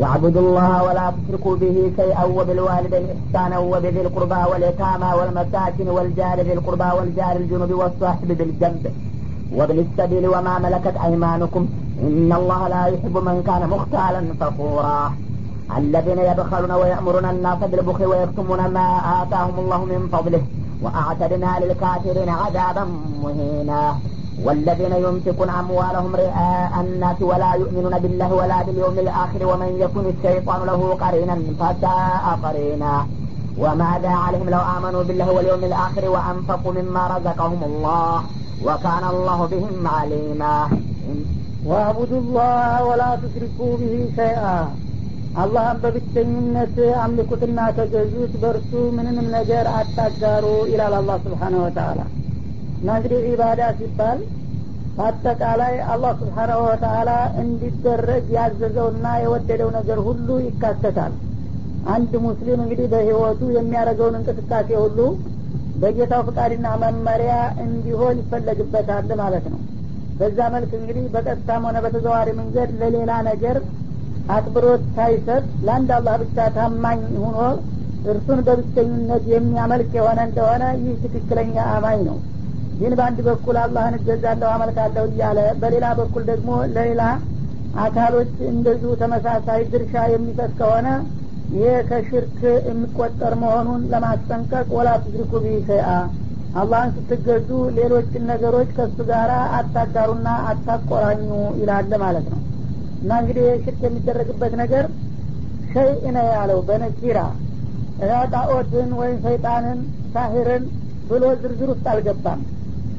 واعبدوا الله ولا تشركوا به شيئا وبالوالدين إحسانا وبذي القربى واليتامى والمساكين والجار ذي القربى والجار الجنوب والصاحب بالجنب وابن السبيل وما ملكت أيمانكم إن الله لا يحب من كان مختالا فخورا. الذين يبخلون ويأمرون الناس بالبخل ويكتمون ما آتاهم الله من فضله وأعتدنا للكافرين عذابا مهينا. والذين يمسكون أموالهم رئاء الناس ولا يؤمنون بالله ولا باليوم الآخر ومن يكن الشيطان له قرينا فساء قرينا وماذا عليهم لو آمنوا بالله واليوم الآخر وأنفقوا مما رزقهم الله وكان الله بهم عليما واعبدوا الله ولا تشركوا به شيئا አላህን በብቸኝነት አምልኩትና ተገዙት በእርሱ ምንንም ነገር አታጋሩ ይላል አላህ ስብሓነ ወተአላ እና እንግዲህ ዒባዳ ሲባል በአጠቃላይ አላህ ስብሓናሁ ወተአላ እንዲደረግ ያዘዘውና የወደደው ነገር ሁሉ ይካተታል። አንድ ሙስሊም እንግዲህ በህይወቱ የሚያደርገውን እንቅስቃሴ ሁሉ በጌታው ፍቃድና መመሪያ እንዲሆን ይፈለግበታል ማለት ነው። በዛ መልክ እንግዲህ በቀጥታም ሆነ በተዘዋሪ መንገድ ለሌላ ነገር አክብሮት ሳይሰጥ ለአንድ አላህ ብቻ ታማኝ ሆኖ እርሱን በብቸኝነት የሚያመልክ የሆነ እንደሆነ ይህ ትክክለኛ አማኝ ነው ግን በአንድ በኩል አላህን እገዛለሁ አመልካለሁ እያለ በሌላ በኩል ደግሞ ለሌላ አካሎች እንደዚሁ ተመሳሳይ ድርሻ የሚሰጥ ከሆነ ይህ ከሽርክ የሚቆጠር መሆኑን ለማስጠንቀቅ ወላ ቢሂ ሸይአ። አላህን ስትገዙ ሌሎችን ነገሮች ከእሱ ጋር አታጋሩና አታቆራኙ ይላል ማለት ነው። እና እንግዲህ ሽርክ የሚደረግበት ነገር ሸይእ ነው ያለው በነኪራ ጣዖትን ወይም ሰይጣንን ሳሂርን ብሎ ዝርዝር ውስጥ አልገባም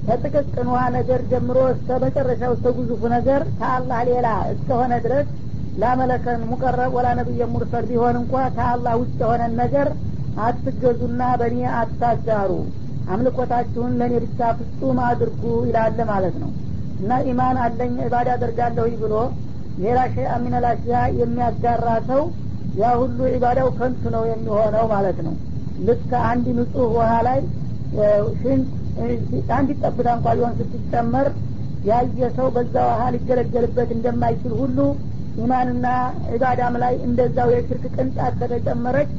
ከጥቅቅኗ ነገር ጀምሮ እስከ መጨረሻው እስከ ግዙፉ ነገር ከአላህ ሌላ እስከሆነ ድረስ ላመለከን ሙቀረብ ወላ ነቢየ ሙርሰል ቢሆን እንኳ ከአላህ ውጭ የሆነን ነገር አትገዙና በእኔ አታጋሩ። አምልኮታችሁን ለእኔ ብቻ ፍጹም አድርጉ ይላለ ማለት ነው። እና ኢማን አለኝ ኢባዳ አደርጋለሁ ብሎ ሌላ ሸይአ ሚነላሽያ የሚያጋራ ሰው ያ ሁሉ ኢባዳው ከንቱ ነው የሚሆነው ማለት ነው። ልክ አንድ ንጹህ ውሃ ላይ ሽንት አንድ ጠብታ እንኳ ቢሆን ስትጨመር ያየ ሰው በዛ ውሃ ሊገለገልበት እንደማይችል ሁሉ ኢማንና ኢባዳም ላይ እንደዛው የሽርክ ቅንጣት ከተጨመረች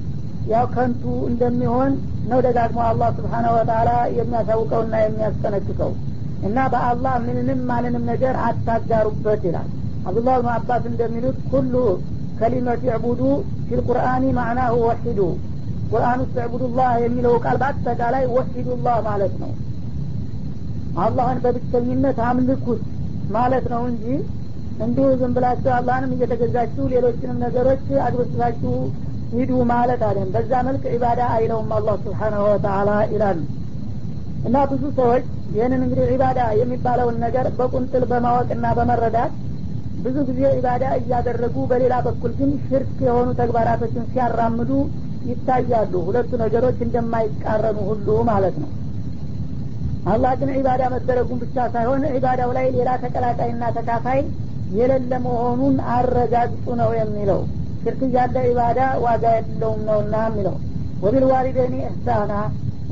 ያው ከንቱ እንደሚሆን ነው ደጋግሞ አላህ ስብሓነ ወተላ የሚያሳውቀውና የሚያስጠነቅቀው። እና በአላህ ምንንም ማንንም ነገር አታጋሩበት ይላል። አብዱላህ ብኑ አባስ እንደሚሉት ኩሉ ከሊመት ዕቡዱ ፊልቁርአኒ ማዕናሁ ወሒዱ ቁርአን ውስጥ ዕቡዱላህ የሚለው ቃል በአጠቃላይ ወሒዱላህ ማለት ነው። አላህን በብቸኝነት አምልኩት ማለት ነው እንጂ እንዲሁ ዝም ብላችሁ አላህንም እየተገዛችሁ ሌሎችንም ነገሮች አግብስታችሁ ሂዱ ማለት አለን በዛ መልክ ዒባዳ አይለውም አላህ ስብሓናሁ ወተአላ ይላሉ እና ብዙ ሰዎች ይህንን እንግዲህ ዒባዳ የሚባለውን ነገር በቁንጥል በማወቅና በመረዳት ብዙ ጊዜ ዒባዳ እያደረጉ በሌላ በኩል ግን ሽርክ የሆኑ ተግባራቶችን ሲያራምዱ ይታያሉ። ሁለቱ ነገሮች እንደማይቃረኑ ሁሉ ማለት ነው። አላህ ግን ዒባዳ መደረጉን ብቻ ሳይሆን ዒባዳው ላይ ሌላ ተቀላቃይና ተካፋይ የሌለ መሆኑን አረጋግጡ ነው የሚለው። ሽርክ እያለ ዒባዳ ዋጋ የለውም ነውና የሚለው። ወቢልዋሊደኒ ኢሕሳና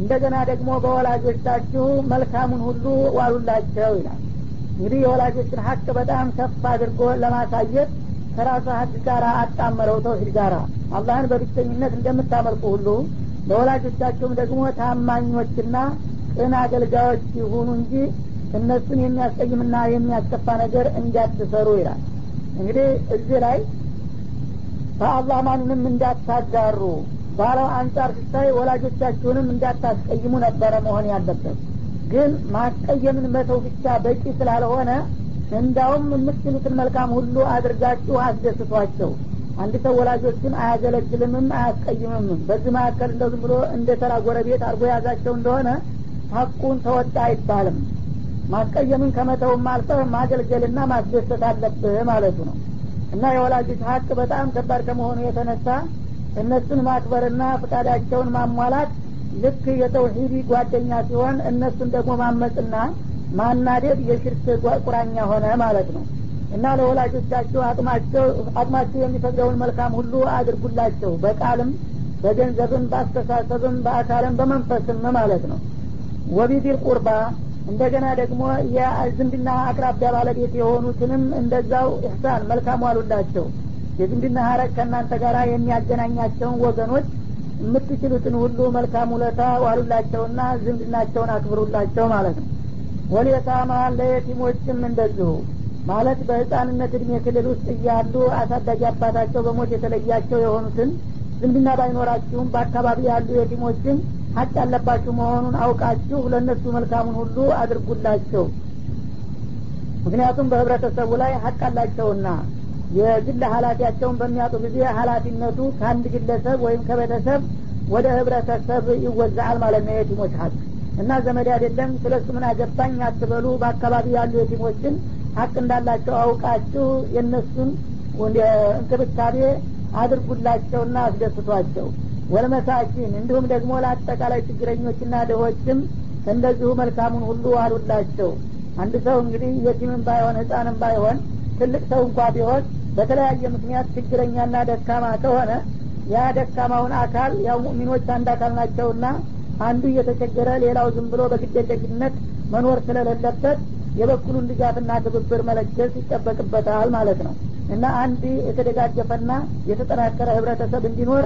እንደገና ደግሞ በወላጆቻችሁ መልካሙን ሁሉ ዋሉላቸው ይላል። እንግዲህ የወላጆችን ሀቅ በጣም ከፍ አድርጎ ለማሳየት ከራሱ ሀቅ ጋር አጣመረው ተውሂድ ጋር አላህን በብቸኝነት እንደምታመልኩ ሁሉ ለወላጆቻቸውም ደግሞ ታማኞችና ቅን አገልጋዮች ይሁኑ እንጂ እነሱን የሚያስቀይምና የሚያስከፋ ነገር እንዳትሰሩ ይላል። እንግዲህ እዚህ ላይ በአላህ ማንንም እንዳታጋሩ ባለው አንጻር ሲታይ ወላጆቻችሁንም እንዳታስቀይሙ ነበረ መሆን ያለበት። ግን ማስቀየምን መተው ብቻ በቂ ስላልሆነ እንዳውም የምትችሉትን መልካም ሁሉ አድርጋችሁ አስደስቷቸው። አንድ ሰው ወላጆችን አያገለግልምም አያስቀይምም። በዚህ መካከል እንደው ዝም ብሎ እንደ ተራ ጎረቤት አድርጎ የያዛቸው እንደሆነ ሀቁን ተወጣ አይባልም። ማስቀየምን ከመተውም አልፈህ ማገልገልና ማስደሰት አለብህ ማለቱ ነው። እና የወላጆች ሀቅ በጣም ከባድ ከመሆኑ የተነሳ እነሱን ማክበርና ፍቃዳቸውን ማሟላት ልክ የተውሂድ ጓደኛ ሲሆን እነሱን ደግሞ ማመፅና ማናደድ የሽርክ ቁራኛ ሆነ ማለት ነው። እና ለወላጆቻቸው አቅማቸው የሚፈቅደውን መልካም ሁሉ አድርጉላቸው። በቃልም በገንዘብም በአስተሳሰብም በአካልም በመንፈስም ማለት ነው። ወቢዲል ቁርባ እንደገና ደግሞ የዝምድና አቅራቢያ ባለቤት የሆኑትንም እንደዛው ኢሕሳን መልካም ዋሉላቸው። የዝምድና ሀረግ ከእናንተ ጋር የሚያገናኛቸውን ወገኖች የምትችሉትን ሁሉ መልካም ውለታ ዋሉላቸውና ዝምድናቸውን አክብሩላቸው ማለት ነው ወሌታማ ለየቲሞችም እንደዚሁ ማለት በህፃንነት እድሜ ክልል ውስጥ እያሉ አሳዳጊ አባታቸው በሞት የተለያቸው የሆኑትን ዝምድና ባይኖራችሁም በአካባቢ ያሉ የቲሞችን ሀቅ ያለባችሁ መሆኑን አውቃችሁ ለእነሱ መልካሙን ሁሉ አድርጉላቸው። ምክንያቱም በህብረተሰቡ ላይ ሀቅ አላቸውና የግል ሀላፊያቸውን በሚያጡ ጊዜ ሀላፊነቱ ከአንድ ግለሰብ ወይም ከቤተሰብ ወደ ህብረተሰብ ይወዛል ማለት ነው የቲሞች ሀቅ እና ዘመድ አይደለም። ስለ እሱ ምን አገባኝ አትበሉ። በአካባቢ ያሉ የቲሞችን ሀቅ እንዳላቸው አውቃችሁ የእነሱን እንክብካቤ አድርጉላቸውና አስደስቷቸው። ወለመሳኪን እንዲሁም ደግሞ ለአጠቃላይ ችግረኞችና ድሆችም እንደዚሁ መልካሙን ሁሉ አሉላቸው። አንድ ሰው እንግዲህ የቲምም ባይሆን ህፃንም ባይሆን ትልቅ ሰው እንኳ ቢሆን በተለያየ ምክንያት ችግረኛና ደካማ ከሆነ ያ ደካማውን አካል ያው ሙእሚኖች አንድ አካል ናቸውና አንዱ እየተቸገረ ሌላው ዝም ብሎ በግዴለሽነት መኖር ስለሌለበት የበኩሉን ድጋፍና ትብብር መለገስ ይጠበቅበታል ማለት ነው። እና አንድ የተደጋገፈና የተጠናከረ ህብረተሰብ እንዲኖር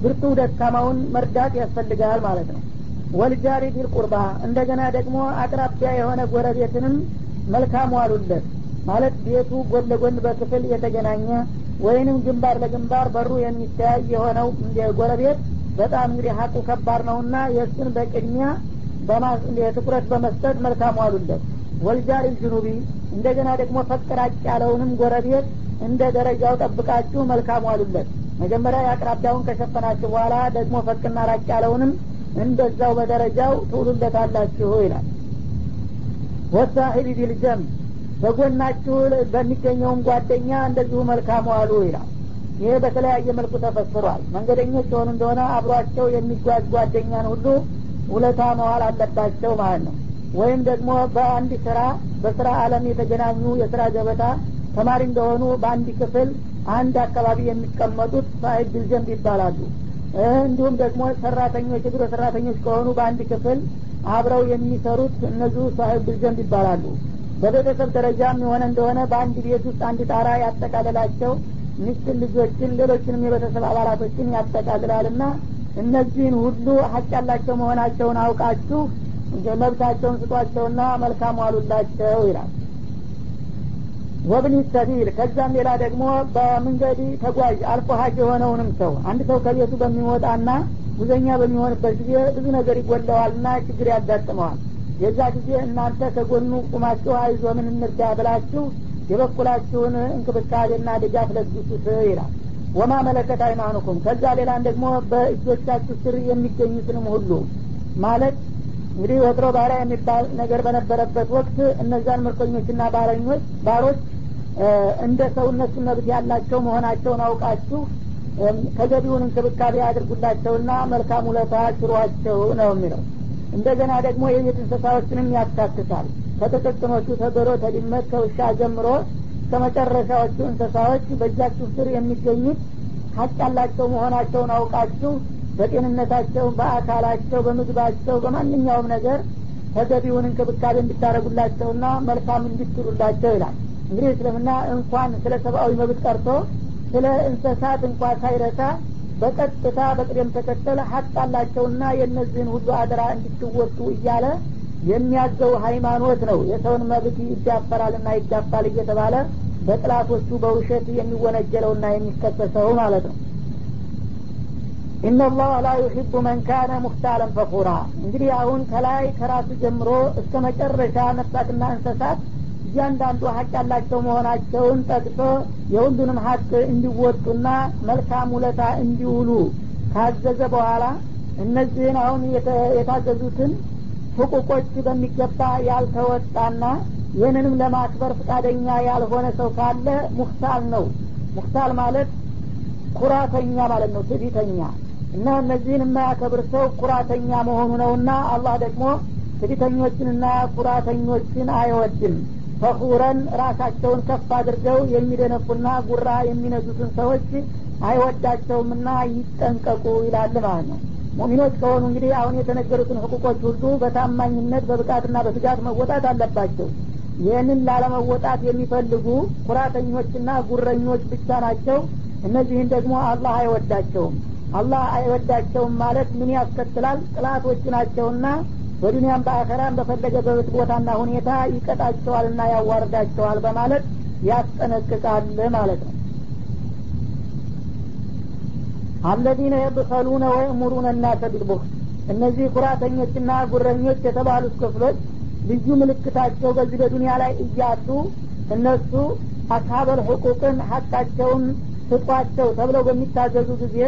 ብርቱ ደካማውን መርዳት ያስፈልጋል ማለት ነው። ወልጃሪ ቢል ቁርባ እንደገና ደግሞ አቅራቢያ የሆነ ጎረቤትንም መልካም ዋሉለት ማለት ቤቱ ጎን ለጎን በክፍል የተገናኘ ወይንም ግንባር ለግንባር በሩ የሚተያይ የሆነው ጎረቤት በጣም እንግዲህ ሀቁ ከባድ ነውና የእሱን በቅድሚያ ትኩረት በመስጠት መልካም ዋሉለት። ወልጃሪ ጅኑቢ እንደገና ደግሞ ፈቅራጭ ያለውንም ጎረቤት እንደ ደረጃው ጠብቃችሁ መልካም ዋሉለት። መጀመሪያ የአቅራቢያውን ከሸፈናችሁ በኋላ ደግሞ ፈቅና ራቅ ያለውንም እንደዛው በደረጃው ትውሉለታላችሁ ይላል። ወሳሂቢ ቢልጀም በጎናችሁ በሚገኘውም ጓደኛ እንደዚሁ መልካም ዋሉ ይላል ይሄ በተለያየ መልኩ ተፈስሯል። መንገደኞች የሆኑ እንደሆነ አብሯቸው የሚጓዝ ጓደኛን ሁሉ ውለታ መዋል አለባቸው ማለት ነው። ወይም ደግሞ በአንድ ስራ በስራ አለም የተገናኙ የስራ ገበታ ተማሪ እንደሆኑ በአንድ ክፍል አንድ አካባቢ የሚቀመጡት ሳሂብ ቢልጀንብ ይባላሉ። እንዲሁም ደግሞ ሰራተኞች የቢሮ ሰራተኞች ከሆኑ በአንድ ክፍል አብረው የሚሰሩት እነዚሁ ሳሂብ ቢልጀንብ ይባላሉ። በቤተሰብ ደረጃም የሆነ እንደሆነ በአንድ ቤት ውስጥ አንድ ጣራ ያጠቃልላቸው ሚስትን ልጆችን ሌሎችንም የቤተሰብ አባላቶችን ያጠቃልላልና እነዚህን ሁሉ ሀቅ ያላቸው መሆናቸውን አውቃችሁ መብታቸውን ስጧቸውና መልካም ዋሉላቸው ይላል። ወብኒ ሰቢል ከዛም ሌላ ደግሞ በመንገድ ተጓዥ አልፎ ሀጅ የሆነውንም ሰው አንድ ሰው ከቤቱ በሚወጣና ጉዘኛ በሚሆንበት ጊዜ ብዙ ነገር ይጎለዋልና ችግር ያጋጥመዋል። የዛ ጊዜ እናንተ ከጎኑ ቁማችሁ አይዞ ምን እንርዳ ብላችሁ የበኩላችሁን እንክብካቤና ድጋፍ ለግሱት ይላል። ወማ መለከት አይማኑኩም። ከዛ ሌላን ደግሞ በእጆቻችሁ ስር የሚገኙትንም ሁሉ ማለት እንግዲህ ወትሮ ባሪያ የሚባል ነገር በነበረበት ወቅት እነዛን ምርኮኞችና ባረኞች ባሮች እንደ ሰው እነሱ መብት ያላቸው መሆናቸውን አውቃችሁ ተገቢውን እንክብካቤ አድርጉላቸውና መልካም ውለታ ችሯቸው ነው የሚለው። እንደገና ደግሞ የቤት እንስሳዎችንም ያካትታል ከጥቅቅኖቹ ተዶሮ ተድመት ከውሻ ጀምሮ ከመጨረሻዎቹ እንስሳዎች በእጃችሁ ስር የሚገኙት ሀቅ ያላቸው መሆናቸውን አውቃችሁ በጤንነታቸው በአካላቸው በምግባቸው በማንኛውም ነገር ተገቢውን እንክብካቤ እንድታደረጉላቸውና መልካም እንድትሉላቸው ይላል። እንግዲህ እስልምና እንኳን ስለ ሰብአዊ መብት ቀርቶ ስለ እንስሳት እንኳ ሳይረሳ በቀጥታ በቅደም ተከተል ሀቅ አላቸውና የእነዚህን ሁሉ አደራ እንድትወጡ እያለ የሚያዘው ሃይማኖት ነው። የሰውን መብት ይዳፈራልና ይጋፋል እየተባለ በጥላቶቹ በውሸት የሚወነጀለውና የሚከሰሰው ማለት ነው። ኢነላህ ላ ዩሒቡ መን ካነ ሙክታለን ፈኩራ። እንግዲህ አሁን ከላይ ከራሱ ጀምሮ እስከ መጨረሻ ነፍሳትና እንስሳት እያንዳንዱ ሀቅ ያላቸው መሆናቸውን ጠቅሶ የሁሉንም ሀቅ እንዲወጡና መልካም ውለታ እንዲውሉ ካዘዘ በኋላ እነዚህን አሁን የታዘዙትን ህቁቆች በሚገባ ያልተወጣና ይህንንም ለማክበር ፈቃደኛ ያልሆነ ሰው ካለ ሙክታል ነው። ሙክታል ማለት ኩራተኛ ማለት ነው ትዕቢተኛ። እና እነዚህን የማያከብር ሰው ኩራተኛ መሆኑ ነውና አላህ ደግሞ ትዕቢተኞችንና ኩራተኞችን አይወድም። ፈኹረን ራሳቸውን ከፍ አድርገው የሚደነፉና ጉራ የሚነዙትን ሰዎች አይወዳቸውምና ይጠንቀቁ ይላል ማለት ነው ሙሚኖች ከሆኑ እንግዲህ አሁን የተነገሩትን ህቁቆች ሁሉ በታማኝነት በብቃትና በትጋት መወጣት አለባቸው። ይህንን ላለመወጣት የሚፈልጉ ኩራተኞችና ጉረኞች ብቻ ናቸው። እነዚህን ደግሞ አላህ አይወዳቸውም። አላህ አይወዳቸውም ማለት ምን ያስከትላል? ጥላቶች ናቸውና በዱንያም በአኸራም በፈለገበት ቦታና ሁኔታ ይቀጣቸዋልና ያዋርዳቸዋል በማለት ያስጠነቅቃል ማለት ነው አለዚነ የብኸሉነ ወየእሙሩነ እናሰ ቢልቡክል እነዚህ ኩራተኞችና ጉረኞች የተባሉት ክፍሎች ልዩ ምልክታቸው በዚህ በዱንያ ላይ እያሉ እነሱ አስሀበል ሕቁቅን ሀቃቸውን ስጧቸው ተብለው በሚታዘዙ ጊዜ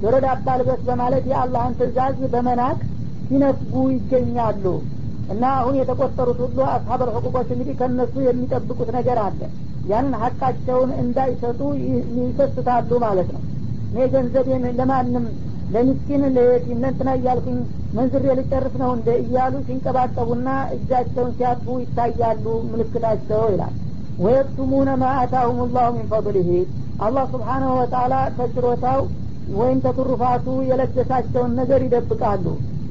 ጆሮ ዳባ ልበስ በማለት የአላህን ትእዛዝ በመናቅ ሲነፍጉ ይገኛሉ። እና አሁን የተቆጠሩት ሁሉ አስሀበል ሕቁቆች እንግዲህ ከእነሱ የሚጠብቁት ነገር አለ። ያንን ሀቃቸውን እንዳይሰጡ ይሰስታሉ ማለት ነው እኔ ገንዘቤን ለማንም ለሚስኪን ለየቲም ለእንትና እያልኩኝ መንዝሬ ልጨርስ ነው እንደ እያሉ ሲንቀባጠቡና እጃቸውን ሲያጥቡ ይታያሉ ምልክታቸው ይላል። ወየክቱሙነ ማ አታሁም ላሁ ሚን ፈضልህ አላህ ስብሓናሁ ወተላ ከችሮታው ወይም ተትሩፋቱ የለገሳቸውን ነገር ይደብቃሉ።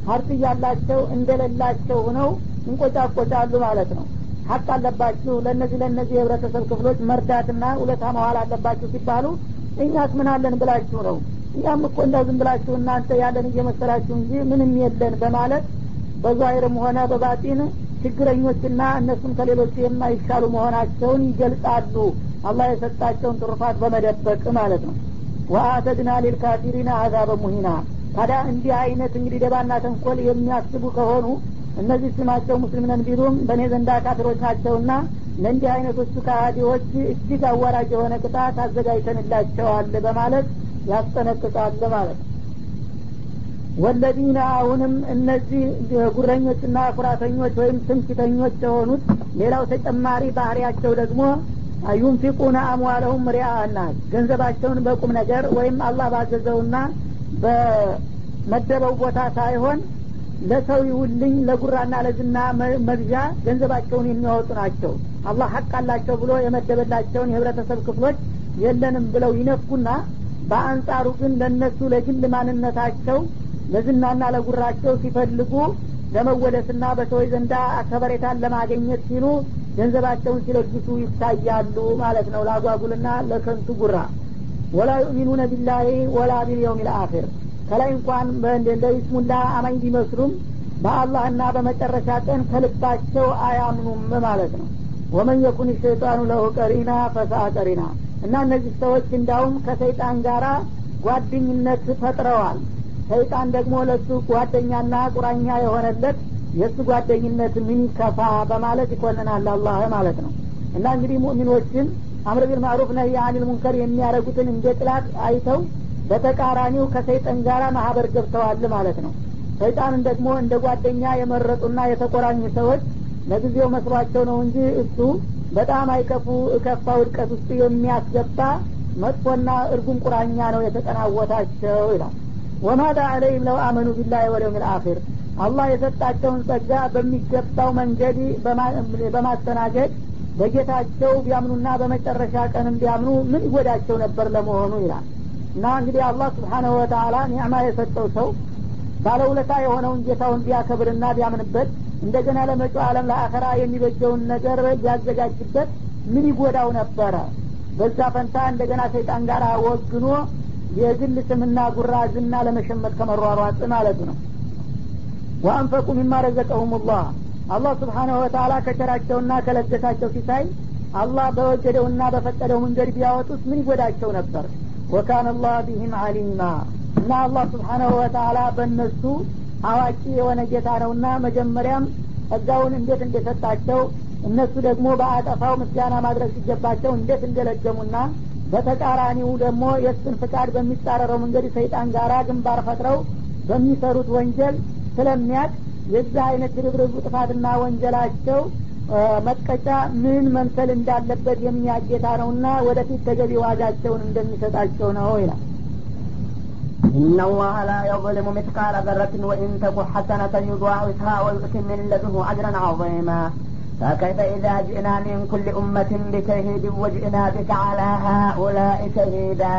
ሀብት እያላቸው እንደሌላቸው ሁነው እንቆጫቆጫሉ ማለት ነው። ሀቅ አለባችሁ ለእነዚህ ለእነዚህ የህብረተሰብ ክፍሎች መርዳትና ውለታ መዋል አለባችሁ ሲባሉ እኛስ ምን አለን ብላችሁ ነው። እኛም እኮ እንደው ዝም ብላችሁ እናንተ ያለን እየመሰላችሁ እንጂ ምንም የለን በማለት በዛይርም ሆነ በባጢን ችግረኞችና እነሱም ከሌሎቹ የማይሻሉ መሆናቸውን ይገልጻሉ። አላህ የሰጣቸውን ትሩፋት በመደበቅ ማለት ነው። ወአተድና ሊልካፊሪና አዛበ ሙሂና። ታዲያ እንዲህ አይነት እንግዲህ ደባና ተንኮል የሚያስቡ ከሆኑ እነዚህ ስማቸው ሙስሊም ነን ቢሉም በእኔ ዘንዳ ካፊሮች ናቸውና ለእንዲህ አይነቶቹ ከሃዲዎች እጅግ አዋራጅ የሆነ ቅጣት አዘጋጅተንላቸዋል በማለት ያስጠነቅቃል ማለት ነው። ወለዲና አሁንም እነዚህ ጉረኞችና ኩራተኞች ወይም ትምክተኞች የሆኑት ሌላው ተጨማሪ ባህሪያቸው ደግሞ ዩንፊቁነ አምዋለሁም ሪአና ገንዘባቸውን በቁም ነገር ወይም አላህ ባዘዘውና በመደበው ቦታ ሳይሆን ለሰው ይውልኝ ለጉራና ለዝና መግዣ ገንዘባቸውን የሚያወጡ ናቸው። አላህ ሀቅ አላቸው ብሎ የመደበላቸውን የህብረተሰብ ክፍሎች የለንም ብለው ይነፍኩና በአንጻሩ ግን ለእነሱ ለግል ማንነታቸው ለዝናና ለጉራቸው ሲፈልጉ ለመወደስና በሰዎች ዘንዳ ከበሬታን ለማግኘት ሲሉ ገንዘባቸውን ሲለግሱ ይታያሉ ማለት ነው። ለአጓጉልና ለከንቱ ጉራ። ወላ ዩእሚኑነ ቢላሂ ወላ ቢልየውም ልአኪር ከላይ እንኳን ለይስሙላ አማኝ ቢመስሉም በአላህና በመጨረሻ ቀን ከልባቸው አያምኑም ማለት ነው። ወመን የኩን ሸይጣኑ ለሁ ቀሪና እና እነዚህ ሰዎች እንዳውም ከሰይጣን ጋራ ጓደኝነት ፈጥረዋል። ሰይጣን ደግሞ ለሱ ጓደኛና ቁራኛ የሆነለት የእሱ ጓደኝነት ምን ይከፋ በማለት ይኮንናል አላህ ማለት ነው። እና እንግዲህ ሙእሚኖችን አምር ቢል ማዕሩፍ ነህ አኒል ሙንከር የሚያደረጉትን እንደ ጥላት አይተው በተቃራኒው ከሰይጣን ጋር ማህበር ገብተዋል ማለት ነው። ሰይጣንን ደግሞ እንደ ጓደኛ የመረጡና የተቆራኙ ሰዎች ለጊዜው መስሏቸው ነው እንጂ እሱ በጣም አይከፉ እከፋ ውድቀት ውስጥ የሚያስገባ መጥፎና እርጉም ቁራኛ ነው የተጠናወታቸው ይላል። ወማዳ አለይም ለው አመኑ ቢላህ ወለውም ልአኪር አላህ የሰጣቸውን ጸጋ በሚገባው መንገድ በማስተናገድ በጌታቸው ቢያምኑና በመጨረሻ ቀንም ቢያምኑ ምን ይጎዳቸው ነበር ለመሆኑ ይላል እና እንግዲህ አላህ ስብሓነሁ ወተአላ ኒዕማ የሰጠው ሰው ባለውለታ የሆነውን ጌታውን ቢያከብርና ቢያምንበት እንደገና ለመጪው ዓለም ለአኸራ የሚበጀውን ነገር ቢያዘጋጅበት ምን ይጎዳው ነበረ? በዛ ፈንታ እንደገና ሰይጣን ጋር ወግኖ የግል ስምና ጉራ ዝና ለመሸመት ከመሯሯጥ ማለት ነው። ወአንፈቁ ሚማ ረዘቀሁም ላህ አላህ ስብሓነሁ ወተአላ ከቸራቸውና ከለገሳቸው ሲሳይ አላህ በወጀደውና በፈቀደው መንገድ ቢያወጡት ምን ይጎዳቸው ነበር ወካነ አላህ ቢህም አሊማ እና አላህ ስብሓናሁ ወተአላ በእነሱ አዋቂ የሆነ ጌታ ነውና መጀመሪያም ጸጋውን እንዴት እንደሰጣቸው እነሱ ደግሞ በአጠፋው ምስጋና ማድረግ ሲገባቸው እንዴት እንደለገሙና በተቃራኒው ደግሞ የእሱን ፍቃድ በሚጻረረው መንገድ ሰይጣን ጋራ ግንባር ፈጥረው በሚሰሩት ወንጀል ስለሚያቅ የዚህ አይነት ድርብርቡ ጥፋትና ወንጀላቸው መቀጫ ምን መምሰል እንዳለበት የሚያጌታ ነውና ወደፊት ተገቢ ዋጋቸውን እንደሚሰጣቸው ነው ይላል إن الله لا يظلم مثقال ذرة وإن تك حسنة يضاعفها ويؤتي من لدنه أجرا عظيما فكيف إذا جئنا من كل أمة بشهيد وجئنا بك على هؤلاء شهيدا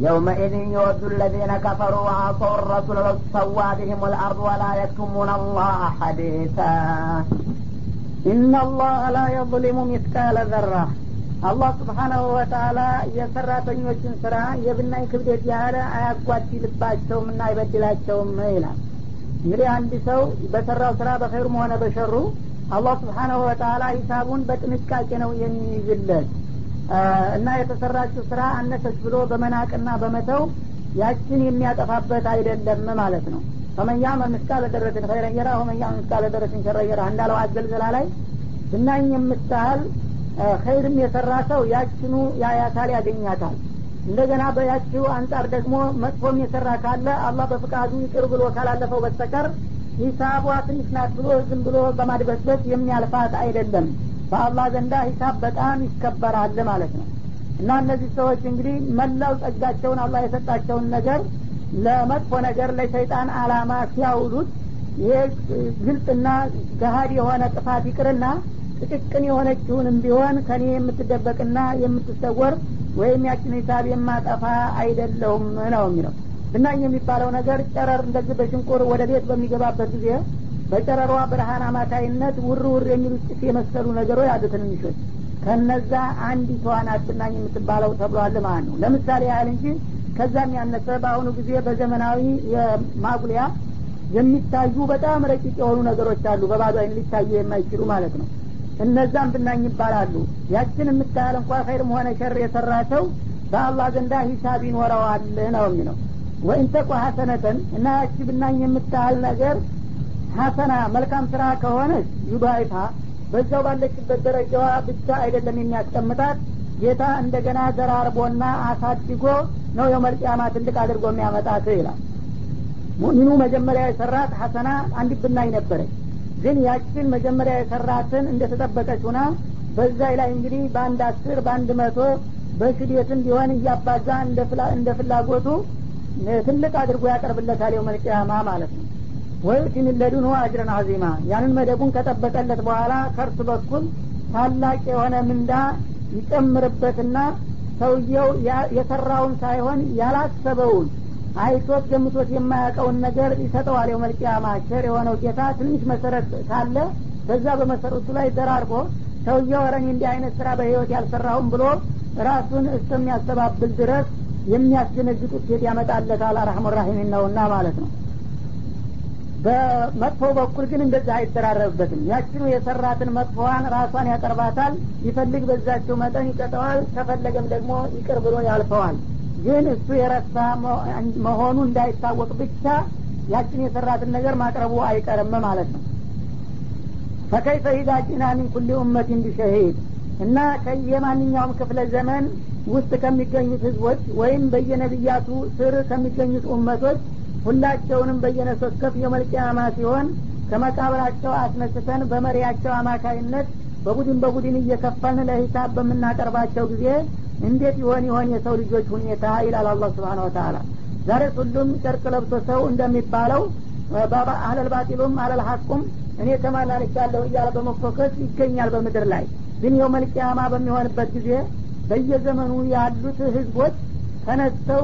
يومئذ يود الذين كفروا وعصوا الرسول وتسوى بهم الأرض ولا يكتمون الله حديثا ኢናላህ ላ የظሊሙ ሚስቃለ ዘራ። አላህ ስብሓናሁ ወተአላ የሰራተኞችን ስራ የብናኝ ክብደት ያህል አያጓድልባቸውም እና አይበድላቸውም ይላል። እንግዲህ አንድ ሰው በሰራው ስራ በኸይሩም ሆነ በሸሩ አላህ ስብሓናሁ ወተአላ ሂሳቡን በጥንቃቄ ነው የሚይዝለት። እና የተሰራችው ስራ አነሰች ብሎ በመናቅና በመተው ያችን የሚያጠፋበት አይደለም ማለት ነው። ፈመን ያዕመል ምስቃለ ደረትን ኸይረን የራ ወመን ያዕመል እንዳለው አዘልዘላ ላይ ብናኝ የምታህል ኸይርም የሰራ ሰው ያችኑ ያያታል ያገኛታል። እንደገና በያችው አንጻር ደግሞ መጥፎም የሰራ ካለ አላህ በፍቃዱ ይቅር ብሎ ካላለፈው በስተቀር ሂሳቧ ትንሽ ናት ብሎ ዝም ብሎ በማድበስበስ የሚያልፋት አይደለም። በአላህ ዘንዳ ሂሳብ በጣም ይከበራል ማለት ነው። እና እነዚህ ሰዎች እንግዲህ መላው ጸጋቸውን አላህ የሰጣቸውን ነገር ለመጥፎ ነገር ለሸይጣን አላማ ሲያውሉት ይሄ ግልጽና ገሀድ የሆነ ጥፋት ይቅርና ጥቅቅን የሆነችውንም ቢሆን ከኔ የምትደበቅና የምትሰወር ወይም ያችን ሂሳብ የማጠፋ አይደለሁም ነው የሚለው። ብናኝ የሚባለው ነገር ጨረር እንደዚህ በሽንቁር ወደ ቤት በሚገባበት ጊዜ በጨረሯ ብርሃን አማካይነት ውር ውር የሚሉ ጭስ የመሰሉ ነገሮች አሉ ትንንሾች። ከነዛ አንዲቷ ናት ብናኝ የምትባለው ተብሏል ማለት ነው። ለምሳሌ ያህል እንጂ ከዛም ያነሰ በአሁኑ ጊዜ በዘመናዊ የማጉሊያ የሚታዩ በጣም ረቂቅ የሆኑ ነገሮች አሉ። በባዶ አይን ሊታዩ የማይችሉ ማለት ነው። እነዛም ብናኝ ይባላሉ። ያችን የምታያል እንኳ ኸይርም ሆነ ሸር የሰራ ሰው በአላህ ዘንዳ ሂሳብ ይኖረዋል ነው የሚለው። ወኢንተቁ ሀሰነተን እና ያቺ ብናኝ የምታህል ነገር ሀሰና መልካም ስራ ከሆነች ዩዳይፋ በዛው ባለችበት ደረጃዋ ብቻ አይደለም የሚያስቀምጣት ጌታ እንደገና ዘራርቦና አሳድጎ ነው የመልቅያማ ትልቅ አድርጎ የሚያመጣት ይላል። ሙእሚኑ መጀመሪያ የሰራት ሀሰና አንድ ብናኝ ነበረች ግን ያችን መጀመሪያ የሰራትን እንደተጠበቀች ሁና በዛ ላይ እንግዲህ በአንድ አስር በአንድ መቶ በሽዴትም ቢሆን እያባዛ እንደ ፍላጎቱ ትልቅ አድርጎ ያቀርብለታል የውመልቅያማ ማለት ነው። ወዩቲን ለዱንሁ አጅረን አዚማ ያንን መደቡን ከጠበቀለት በኋላ ከእርሱ በኩል ታላቅ የሆነ ምንዳ ይጨምርበትና ሰውየው የሰራውን ሳይሆን ያላሰበውን አይቶት ገምቶት የማያውቀውን ነገር ይሰጠዋል። የውመልቅያማ ቸር የሆነው ጌታ ትንሽ መሰረት ካለ በዛ በመሰረቱ ላይ ደራርቦ ሰውየው ረኔ እንዲህ አይነት ስራ በህይወት ያልሰራሁም ብሎ ራሱን እስከሚያስተባብል ድረስ የሚያስደነግጥ ውጤት ያመጣለታል። አራህሙ ራሒሚን ነውና ማለት ነው በመጥፎ በኩል ግን እንደዛ አይደራረብበትም። ያችኑ የሰራትን መጥፎዋን ራሷን ያቀርባታል ይፈልግ በዛቸው መጠን ይቀጠዋል ከፈለገም ደግሞ ይቅር ብሎ ያልፈዋል። ግን እሱ የረሳ መሆኑ እንዳይታወቅ ብቻ ያችን የሰራትን ነገር ማቅረቡ አይቀርም ማለት ነው። ፈከይፈ ኢዛ ጂና ሚን ኩሊ ኡመቲን ቢሸሂድ እና ከየማንኛውም ክፍለ ዘመን ውስጥ ከሚገኙት ህዝቦች ወይም በየነቢያቱ ስር ከሚገኙት ኡመቶች ሁላቸውንም በየነሶከፍ የመልቅያማ ሲሆን ከመቃብራቸው አስነስተን በመሪያቸው አማካይነት በቡድን በቡድን እየከፈልን ለሂሳብ በምናቀርባቸው ጊዜ እንዴት ይሆን ይሆን የሰው ልጆች ሁኔታ ይላል አላህ ስብሓን ወተላ ዛሬ ሁሉም ጨርቅ ለብሶ ሰው እንደሚባለው አለል ባጢሉም አለል ሀቁም እኔ ተማላልቻለሁ እያለ በመፎከስ ይገኛል በምድር ላይ። ግን የውመልቅያማ በሚሆንበት ጊዜ በየዘመኑ ያሉት ህዝቦች ተነስተው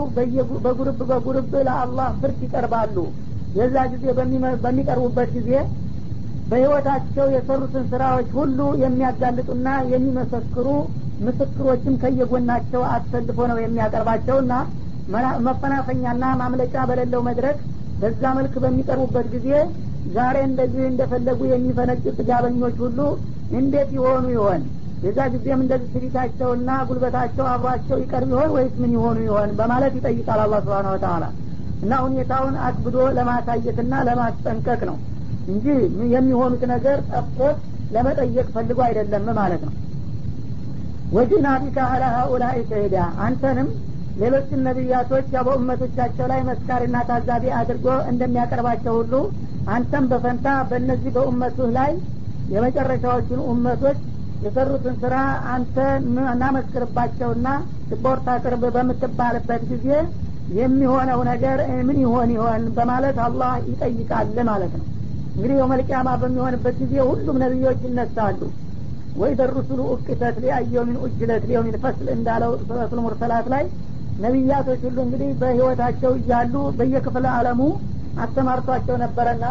በጉርብ በጉርብ ለአላህ ፍርድ ይቀርባሉ። የዛ ጊዜ በሚቀርቡበት ጊዜ በህይወታቸው የሰሩትን ስራዎች ሁሉ የሚያጋልጡና የሚመሰክሩ ምስክሮችም ከየጎናቸው አሰልፎ ነው የሚያቀርባቸውና መፈናፈኛና ማምለጫ በሌለው መድረክ በዛ መልክ በሚቀርቡበት ጊዜ ዛሬ እንደዚህ እንደፈለጉ የሚፈነጭ ጥጋበኞች ሁሉ እንዴት ይሆኑ ይሆን የዛ ጊዜም እንደዚህ ስሪታቸውና ጉልበታቸው አብሯቸው ይቀርብ ይሆን ወይስ ምን ይሆኑ ይሆን በማለት ይጠይቃል አላ ስብን ወተላ እና ሁኔታውን አክብዶ ለማሳየትና ለማስጠንቀቅ ነው እንጂ የሚሆኑት ነገር ጠፍቶት ለመጠየቅ ፈልጎ አይደለም ማለት ነው። ወጂና ቢካ አላ ሀኡላይ ሸሂዳ አንተንም ሌሎችን ነቢያቶች ያው በኡመቶቻቸው ላይ መስካሪና ታዛቢ አድርጎ እንደሚያቀርባቸው ሁሉ አንተም በፈንታ በእነዚህ በኡመቱህ ላይ የመጨረሻዎቹን ኡመቶች የሰሩትን ስራ አንተ እናመስክርባቸውና ስፖርት አቅርብ በምትባልበት ጊዜ የሚሆነው ነገር ምን ይሆን ይሆን በማለት አላህ ይጠይቃል ማለት ነው። እንግዲህ የመልቅያማ በሚሆንበት ጊዜ ሁሉም ነቢዮች ይነሳሉ። ወይ ደሩሱሉ ኡቅተት ሊአየውሚን ኡጅለት ሊየውሚን ፈስል እንዳለው ሱረቱል ሙርሰላት ላይ ነቢያቶች ሁሉ እንግዲህ በህይወታቸው እያሉ በየክፍለ አለሙ አስተማርቷቸው ነበረና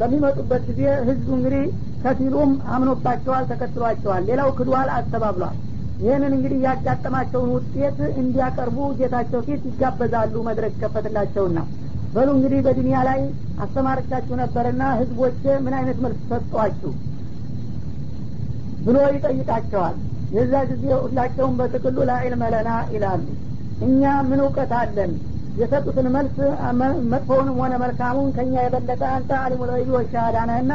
በሚመጡበት ጊዜ ህዝቡ እንግዲህ ከፊሉም አምኖባቸዋል ተከትሏቸዋል። ሌላው ክዷል አስተባብሏል። ይህንን እንግዲህ ያጋጠማቸውን ውጤት እንዲያቀርቡ ጌታቸው ፊት ይጋበዛሉ መድረክ ይከፈትላቸውና። በሉ እንግዲህ በዱኒያ ላይ አስተማርቻችሁ ነበርና ህዝቦች ምን አይነት መልስ ሰጧችሁ ብሎ ይጠይቃቸዋል። የዛ ጊዜ ሁላቸውም በጥቅሉ ላዕልመ ለና ይላሉ። እኛ ምን እውቀት አለን የሰጡትን መልስ መጥፎውንም ሆነ መልካሙን ከኛ የበለጠ አንተ አሊሙ ልገይቢ ወሻሃዳ ነህና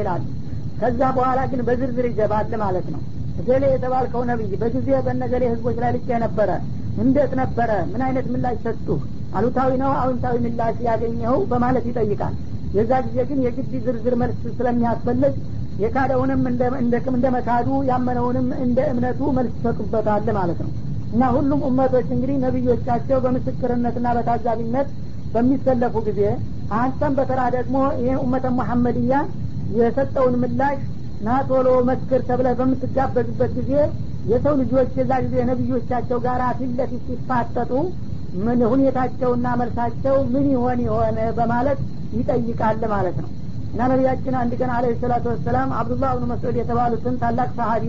ይላሉ ከዛ በኋላ ግን በዝርዝር ይገባል ማለት ነው። እገሌ የተባልከው ነብይ በጊዜ በነገሌ ህዝቦች ላይ ልኬ ነበረ። እንዴት ነበረ? ምን አይነት ምላሽ ሰጡ አሉታዊ ነው አዎንታዊ ምላሽ ያገኘው በማለት ይጠይቃል። የዛ ጊዜ ግን የግድ ዝርዝር መልስ ስለሚያስፈልግ የካደውንም እንደ መካዱ ያመነውንም እንደ እምነቱ መልስ ይሰጡበታል ማለት ነው እና ሁሉም እመቶች እንግዲህ ነቢዮቻቸው በምስክርነትና በታዛቢነት በሚሰለፉ ጊዜ አንተም በተራ ደግሞ ይህ ኡመተ ሙሐመድያ የሰጠውን ምላሽ ና ቶሎ መስክር ተብለህ በምትጋበዝበት ጊዜ የሰው ልጆች የዛ ጊዜ ነቢዮቻቸው ጋር ፊት ሲፋጠጡ ምን ሁኔታቸውና መልሳቸው ምን ይሆን ይሆን በማለት ይጠይቃል ማለት ነው። እና ነቢያችን አንድ ቀን አለ ሰላቱ ወሰላም አብዱላህ ብኑ መስዑድ የተባሉትን ታላቅ ሰሀቢ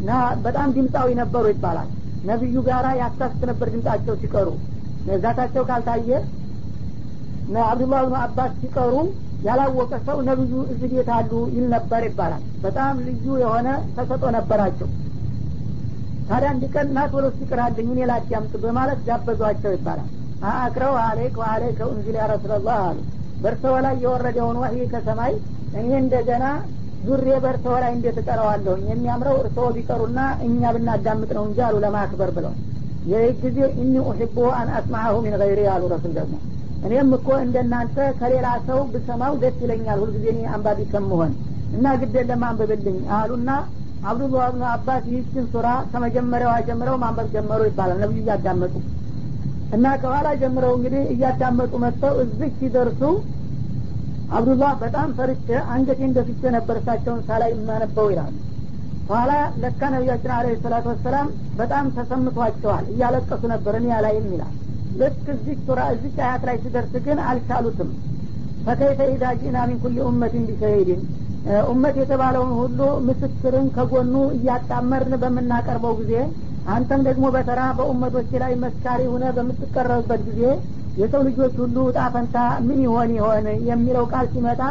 እና በጣም ድምፃዊ ነበሩ ይባላል ነቢዩ ጋራ ያሳስት ነበር ድምጻቸው ሲቀሩ። ዛታቸው ካልታየ አብዱላህ ብኑ አባስ ሲቀሩ ያላወቀ ሰው ነብዩ እዚህ አሉ ይል ነበር ይባላል። በጣም ልዩ የሆነ ተሰጦ ነበራቸው። ታዲያ አንድ ቀን ና ቶሎ ሲቅራልኝ እኔ ላዳምጥ በማለት ጋበዟቸው ይባላል። አክረው አሌክ ወአሌከ እንዚል ያ ረሱላላህ አሉ። በእርሰው ላይ የወረደውን ወህይ ከሰማይ እኔ እንደገና ዙሬ በእርሰው ላይ እንዴት እቀረዋለሁኝ የሚያምረው እርስዎ ቢቀሩና እኛ ብናዳምጥ ነው እንጂ አሉ ለማክበር ብለው። ይህ ጊዜ እኒ ኡሕቡ አን አስማዐሁ ሚን ገይሪ አሉ ረሱል ደግሞ። እኔም እኮ እንደናንተ ከሌላ ሰው ብሰማው ደስ ይለኛል ሁልጊዜ እኔ አንባቢ ከምሆን እና ግዴን ለማንበብልኝ አሉና አብዱላህ ብኑ አባስ ይህችን ሱራ ከመጀመሪያዋ ጀምረው ማንበብ ጀመሩ ይባላል ነብዩ እያዳመጡ። እና ከኋላ ጀምረው እንግዲህ እያዳመጡ መጥተው እዚህ ሲደርሱ አብዱላህ በጣም ፈርቼ አንገቴ እንደፍቼ ነበር እሳቸውን ሳላይ የማነበው ይላሉ። ኋላ ለካ ነቢያችን አለ ሰላቱ ወሰላም በጣም ተሰምቷቸዋል እያለቀሱ ነበር እኔ ያላይም ይላል። ልክ እዚህ ሱራ እዚህ አያት ላይ ሲደርስ ግን አልቻሉትም። ፈከይፈ ኢዛ ጂና ሚን ኩል ኡመትን ቢሸሂድን ኡመት የተባለውን ሁሉ ምስክርን ከጎኑ እያጣመርን በምናቀርበው ጊዜ አንተም ደግሞ በተራ በኡመቶች ላይ መስካሪ ሁነ በምትቀረብበት ጊዜ የሰው ልጆች ሁሉ እጣ ፈንታ ምን ይሆን ይሆን የሚለው ቃል ሲመጣ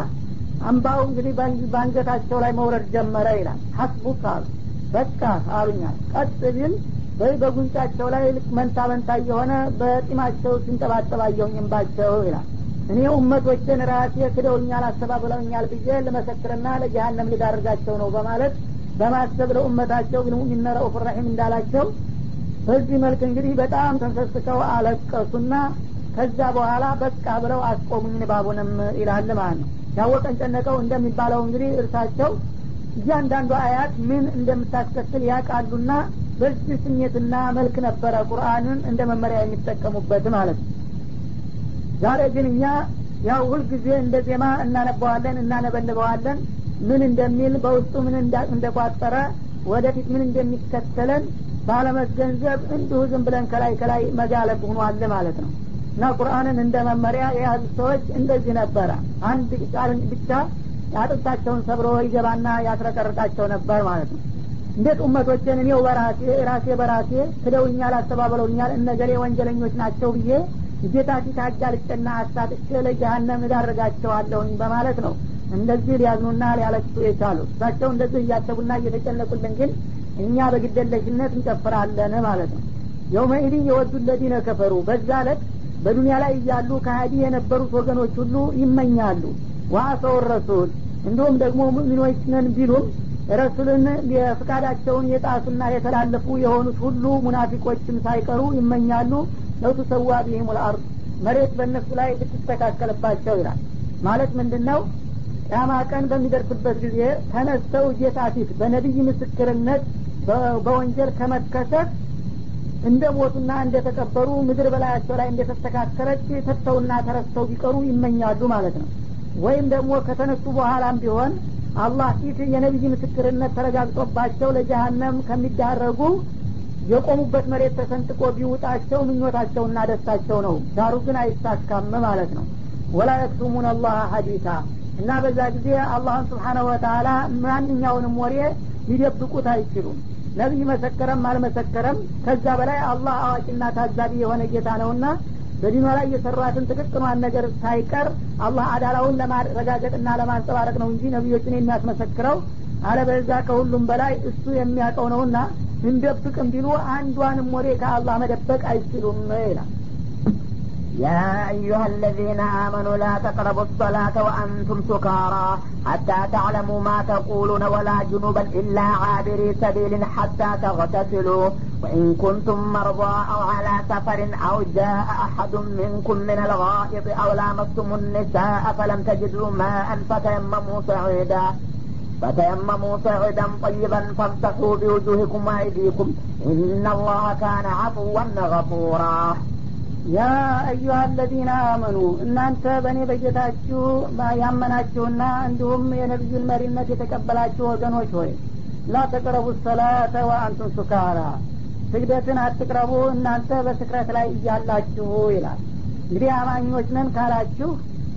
አምባው እንግዲህ በአንገታቸው ላይ መውረድ ጀመረ ይላል። ሀስቡክ አሉ። በቃ አሉኛል ቀጥ ቢል ወይ በጉንጫቸው ላይ ልክ መንታ መንታ እየሆነ በጢማቸው ሲንጠባጠባየውኝ እንባቸው ይላል። እኔ ኡመቶችን ራሴ ክደውኛል አስተባብለውኛል ብዬ ልመሰክርና ለጀሀነም ሊዳርጋቸው ነው በማለት በማሰብ ለኡመታቸው ብልሙሚነ ረኡፍ ረሒም እንዳላቸው በዚህ መልክ እንግዲህ በጣም ተንሰስከው አለቀሱና ከዛ በኋላ በቃ ብለው አስቆሙኝ ንባቡንም ይላል ማለት ነው። ያወቀን ጨነቀው እንደሚባለው እንግዲህ እርሳቸው እያንዳንዱ አያት ምን እንደምታስከትል ያውቃሉና በዚህ ስሜትና መልክ ነበረ ቁርአንን እንደ መመሪያ የሚጠቀሙበት ማለት ነው። ዛሬ ግን እኛ ያው ሁልጊዜ እንደ ዜማ እናነባዋለን እናነበልበዋለን። ምን እንደሚል በውስጡ ምን እንደቋጠረ ወደፊት ምን እንደሚከተለን ባለመገንዘብ እንዲሁ ዝም ብለን ከላይ ከላይ መጋለብ ሆኗል ማለት ነው እና ቁርአንን እንደ መመሪያ የያዙ ሰዎች እንደዚህ ነበረ። አንድ ቃል ብቻ አጥንታቸውን ሰብሮ ይገባና ያስረቀርቃቸው ነበር ማለት ነው። እንዴት ኡመቶችን እኔው በራሴ ራሴ በራሴ ክደውኛል አስተባብለውኛል እነገሌ ወንጀለኞች ናቸው ብዬ ጌታ ፊት አጋልጬና አሳጥቼ ለጀሀነም እዳርጋቸዋለሁኝ በማለት ነው እንደዚህ ሊያዝኑና ሊያለቅሱ የቻሉ እሳቸው እንደዚህ እያሰቡና እየተጨነቁልን ግን እኛ በግደለሽነት እንጨፍራለን ማለት ነው። የውመኢድን የወዱ ለዲነ ከፈሩ በዛ ዕለት በዱንያ ላይ እያሉ ከሀዲ የነበሩት ወገኖች ሁሉ ይመኛሉ። ዋአሰው ረሱል። እንዲሁም ደግሞ ሙእሚኖች ነን ቢሉም ረሱልን የፍቃዳቸውን የጣሱና የተላለፉ የሆኑት ሁሉ ሙናፊቆችም ሳይቀሩ ይመኛሉ። ለው ትሰዋ ቢህም መሬት በእነሱ ላይ ብትስተካከልባቸው ይላል። ማለት ምንድን ነው ቅያማ ቀን በሚደርስበት ጊዜ ተነስተው ጌታ ፊት በነቢይ ምስክርነት በወንጀል ከመከሰት እንደ ሞቱና እንደ ተቀበሩ ምድር በላያቸው ላይ እንደተስተካከለች ተተውና ተረስተው ቢቀሩ ይመኛሉ ማለት ነው። ወይም ደግሞ ከተነሱ በኋላም ቢሆን አላህ ፊት የነቢይ ምስክርነት ተረጋግጦባቸው ለጀሀነም ከሚዳረጉ የቆሙበት መሬት ተሰንጥቆ ቢውጣቸው ምኞታቸውና ደስታቸው ነው። ዳሩ ግን አይሳካም ማለት ነው። ወላ የክቱሙን አላህ ሀዲታ እና በዛ ጊዜ አላህን ስብሓነሁ ወተላ ማንኛውንም ወሬ ሊደብቁት አይችሉም ነቢይ መሰከረም አልመሰከረም? ከዛ በላይ አላህ አዋቂና ታዛቢ የሆነ ጌታ ነውና በዲኗ ላይ የሰሯትን ጥቅቅኗን ነገር ሳይቀር አላህ አዳላውን ለማረጋገጥና ለማንጸባረቅ ነው እንጂ ነቢዮችን የሚያስመሰክረው። አለበዛ ከሁሉም በላይ እሱ የሚያውቀው ነውና እንደብቅም ቢሉ አንዷንም ወሬ ከአላህ መደበቅ አይችሉም ይላል يا أيها الذين آمنوا لا تقربوا الصلاة وأنتم سكارى حتى تعلموا ما تقولون ولا جنوبا إلا عابري سبيل حتى تغتسلوا. وإن كنتم مرضى أو على سفر أو جاء أحد منكم من الغائط أو لامستم النساء فلم تجدوا ماء فتيمموا صعيدا. فتيمموا صعيدا طيبا فامسحوا بوجوهكم وأيديكم. إن الله كان عفوا غفورا. ያ አዩሀ አለዚነ አመኑ እናንተ በእኔ በጌታችሁ ያመናችሁና እንዲሁም የነቢዩን መሪነት የተቀበላችሁ ወገኖች ሆይ ላ ተቅረቡ ሰላተ ወአንቱም ሱካራ ስግደትን አትቅረቡ እናንተ በስክረት ላይ እያላችሁ ይላል። እንግዲህ አማኞች ነን ካላችሁ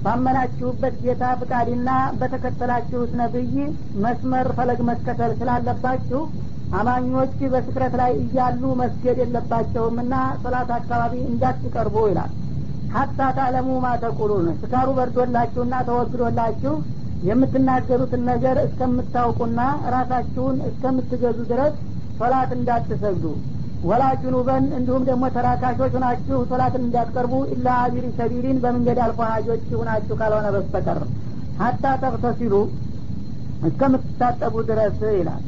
ባመናችሁበት ጌታ ፍቃድና በተከተላችሁት ነብይ መስመር ፈለግ መከተል ስላለባችሁ አማኞች በስክረት ላይ እያሉ መስገድ የለባቸውም እና ሰላት አካባቢ እንዳትቀርቡ ይላል። ሀታ ታለሙ ማተቁሉን ስካሩ በርዶላችሁና ተወግዶላችሁ የምትናገሩትን ነገር እስከምታውቁና ራሳችሁን እስከምትገዙ ድረስ ሶላት እንዳትሰግዱ። ወላ ጁኑበን እንዲሁም ደግሞ ተራካሾች ሁናችሁ ሶላትን እንዳትቀርቡ። ኢላ አቢሪ ሰቢሊን በመንገድ አልፎ ሀጆች ሁናችሁ ካልሆነ በስተቀር። ሀታ ተቅተሲሉ እስከምትታጠቡ ድረስ ይላል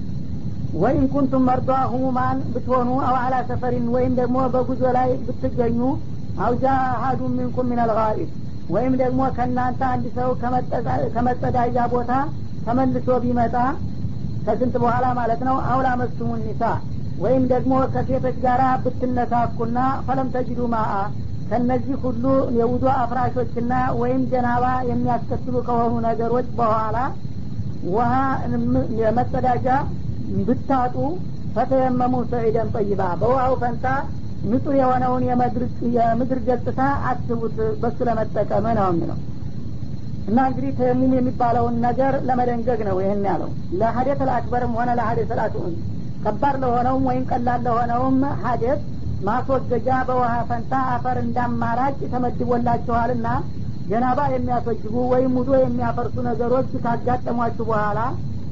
ወይን ኩንቱም መርዷ ሁሙማን ብትሆኑ አው አላ ሰፈሪን ወይም ደግሞ በጉዞ ላይ ብትገኙ አውጃ አሀዱ ሚንኩም ምን አልጋኢብ ወይም ደግሞ ከእናንተ አንድ ሰው ከመጸዳጃ ቦታ ተመልሶ ቢመጣ ከስንት በኋላ ማለት ነው? አውላ መስሙ ኒሳ ወይም ደግሞ ከሴቶች ጋር ብትነካኩና ፈለም ተጅዱ ማአ ከነዚህ ሁሉ የውዶ አፍራሾችና ወይም ጀናባ የሚያስከትሉ ከሆኑ ነገሮች በኋላ ውሀ የመጸዳጃ ብታጡ ፈተየመሙ ሰዒደን ጠይባ በውሃው ፈንታ ንጹህ የሆነውን የምድር ገጽታ አስቡት። በሱ ለመጠቀም ነው የሚለው። እና እንግዲህ ተየሙም የሚባለውን ነገር ለመደንገግ ነው ይህን ያለው። ለሀደት አልአክበርም ሆነ ለሀደት አልአስኡን ከባድ ለሆነውም ወይም ቀላል ለሆነውም ሀደት ማስወገጃ በውሃ ፈንታ አፈር እንዳማራጭ ተመድቦላችኋልና ጀናባ የሚያስወጅቡ ወይም ውዶ የሚያፈርሱ ነገሮች ካጋጠሟችሁ በኋላ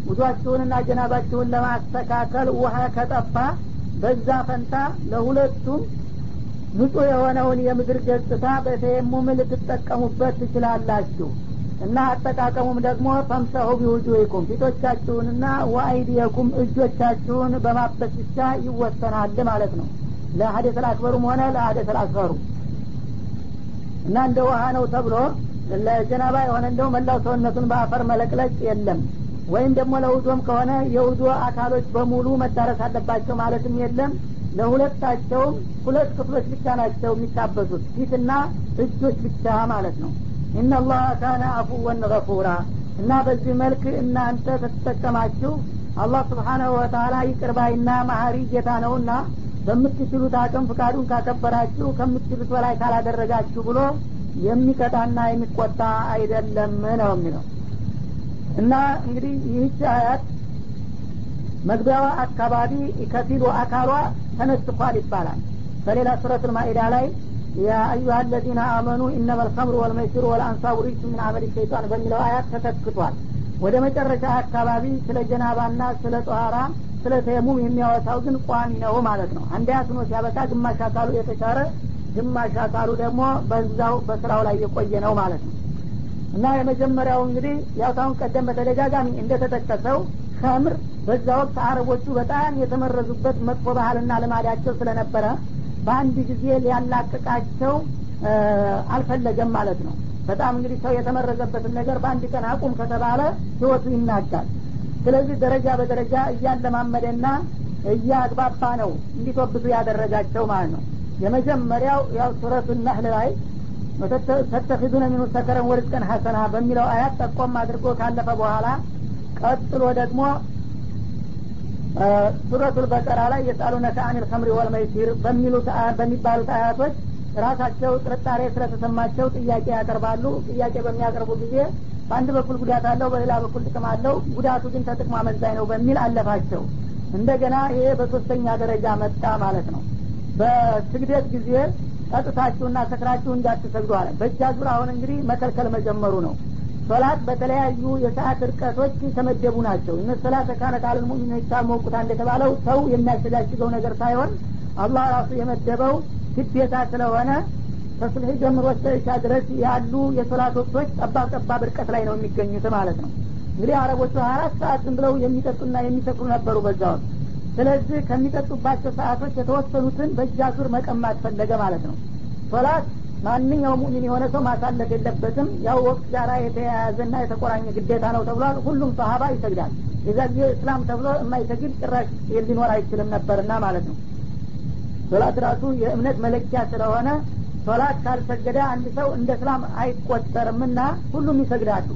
ውዷችሁንና ጀናባችሁን ለማስተካከል ውሀ ከጠፋ በዛ ፈንታ ለሁለቱም ንጹህ የሆነውን የምድር ገጽታ በተየሙም ልትጠቀሙበት ትችላላችሁ። እና አጠቃቀሙም ደግሞ ፈምሰሁ ቢውጁይኩም ፊቶቻችሁንና ወአይዲየኩም እጆቻችሁን በማበስ ብቻ ይወሰናል ማለት ነው። ለሀደት አልአክበሩም ሆነ ለሀደት አልአስፈሩ እና እንደ ውሀ ነው ተብሎ ለጀናባ የሆነ እንደው መላው ሰውነቱን በአፈር መለቅለቅ የለም ወይም ደግሞ ለውዶም ከሆነ የውዶ አካሎች በሙሉ መዳረስ አለባቸው ማለትም የለም። ለሁለታቸውም ሁለት ክፍሎች ብቻ ናቸው የሚታበሱት ፊትና እጆች ብቻ ማለት ነው። ኢናላህ ካነ አፉወን ገፉራ። እና በዚህ መልክ እናንተ ተተጠቀማችሁ አላህ ስብሓናሁ ወተላ ይቅርባይና ማሀሪ ጌታ ነውና በምትችሉት አቅም ፍቃዱን ካከበራችሁ ከምትችሉት በላይ ካላደረጋችሁ ብሎ የሚቀጣና የሚቆጣ አይደለም ነው የሚለው እና እንግዲህ ይህች አያት መግቢያዋ አካባቢ ከፊሉ አካሏ ተነስኳል ይባላል። በሌላ ሱረት ልማኢዳ ላይ ያ አዩሀ አለዚነ አመኑ ኢነመ ልከምሩ ወልመይሲሩ ወልአንሳቡ ሪጅሱ ምን አመል ሸይጣን በሚለው አያት ተተክቷል። ወደ መጨረሻ አካባቢ ስለ ጀናባና ስለ ጦሃራ ስለ ተየሙም የሚያወሳው ግን ቋሚ ነው ማለት ነው። አንድ ሆኖ ሲያበቃ ግማሽ አካሉ የተሻረ ግማሽ አካሉ ደግሞ በዛው በስራው ላይ የቆየ ነው ማለት ነው እና የመጀመሪያው እንግዲህ ያው ታሁን ቀደም በተደጋጋሚ እንደተጠቀሰው ከምር በዛ ወቅት አረቦቹ በጣም የተመረዙበት መጥፎ ባህልና ልማዳቸው ስለነበረ በአንድ ጊዜ ሊያላቅቃቸው አልፈለገም ማለት ነው። በጣም እንግዲህ ሰው የተመረዘበትን ነገር በአንድ ቀን አቁም ከተባለ ህይወቱ ይናጋል። ስለዚህ ደረጃ በደረጃ እያለማመደና እያግባባ ነው እንዲቶብቱ ያደረጋቸው ማለት ነው። የመጀመሪያው ያው ሱረቱ ነህል ላይ ተተኪዙነ ሚኑ ሰከረን ወርዝቀን ሀሰና በሚለው አያት ጠቆም አድርጎ ካለፈ በኋላ ቀጥሎ ደግሞ ሱረቱል በቀራ ላይ የሳሉነከ አኒል ከምሪ ወልመይሲር በሚባሉት አያቶች ራሳቸው ጥርጣሬ ስለተሰማቸው ጥያቄ ያቀርባሉ። ጥያቄ በሚያቀርቡ ጊዜ በአንድ በኩል ጉዳት አለው በሌላ በኩል ጥቅም አለው። ጉዳቱ ግን ተጥቅሞ አመዛኝ ነው በሚል አለፋቸው። እንደገና ይሄ በሶስተኛ ደረጃ መጣ ማለት ነው። በስግደት ጊዜ ጠጥታችሁና ሰክራችሁ እንዳትሰግዱ አለ። በእጃ ዙር አሁን እንግዲህ መከልከል መጀመሩ ነው። ሶላት በተለያዩ የሰዓት እርቀቶች የተመደቡ ናቸው። እነ ሶላት ካነት አለል ሙሚኖች ታሞቁታ እንደተባለው ሰው የሚያሸጋሽገው ነገር ሳይሆን አላህ ራሱ የመደበው ግዴታ ስለሆነ ከሱልህ ጀምሮ እስከ ኢሻ ድረስ ያሉ የሶላት ወቅቶች ጠባብ ጠባብ እርቀት ላይ ነው የሚገኙት ማለት ነው። እንግዲህ አረቦቹ አራት ሰዓት ዝም ብለው የሚጠጡና የሚሰክሩ ነበሩ በዛ ወቅት ስለዚህ ከሚጠጡባቸው ሰዓቶች የተወሰኑትን በእጃ ዙር መቀማት ፈለገ ማለት ነው። ሶላት ማንኛውም ሙሚን የሆነ ሰው ማሳለፍ የለበትም። ያው ወቅት ጋራ የተያያዘና የተቆራኘ ግዴታ ነው ተብሏል። ሁሉም ሰሀባ ይሰግዳል። የዛ ጊዜ እስላም ተብሎ የማይሰግድ ጭራሽ ሊኖር አይችልም ነበርና ማለት ነው። ሶላት ራሱ የእምነት መለኪያ ስለሆነ ሶላት ካልሰገደ አንድ ሰው እንደ እስላም አይቆጠርምና ሁሉም ይሰግዳሉ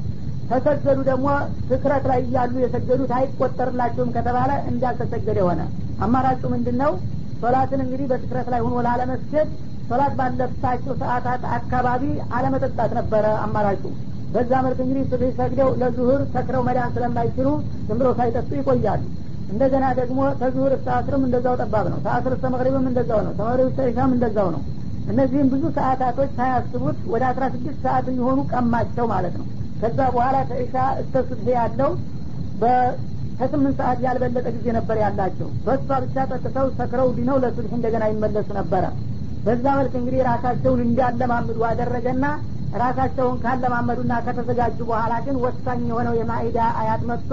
ተሰገዱ ደግሞ ትክረት ላይ እያሉ የሰገዱት አይቆጠርላቸውም ከተባለ እንዳልተሰገደ የሆነ አማራጩ ምንድን ነው ሶላትን እንግዲህ በትክረት ላይ ሆኖ ላለመስገድ ሶላት ባለባቸው ሰዓታት አካባቢ አለመጠጣት ነበረ አማራጩ። በዛ መልክ እንግዲህ ሱብህ ሰግደው ለዙሁር ሰክረው መዳን ስለማይችሉ ዝም ብለው ሳይጠጡ ይቆያሉ። እንደገና ደግሞ ተዙሁር እስከ አስርም እንደዛው ጠባብ ነው። ተአስር እስከ መቅሪብም እንደዛው ነው። ተመሪብ እስከ ኢሻም እንደዛው ነው። እነዚህም ብዙ ሰዓታቶች ሳያስቡት ወደ አስራ ስድስት ሰዓት የሚሆኑ ቀማቸው ማለት ነው ከዛ በኋላ ከኢሻ እስከ ሱብሄ ያለው ከስምንት ሰዓት ያልበለጠ ጊዜ ነበር ያላቸው። በእሷ ብቻ ጠጥተው ሰክረው ዲነው ለሱልህ እንደገና ይመለሱ ነበረ። በዛ መልክ እንግዲህ ራሳቸውን እንዲያለማምዱ አደረገና ራሳቸውን ካለማመዱና ከተዘጋጁ በኋላ ግን ወሳኝ የሆነው የማኢዳ አያት መጥቶ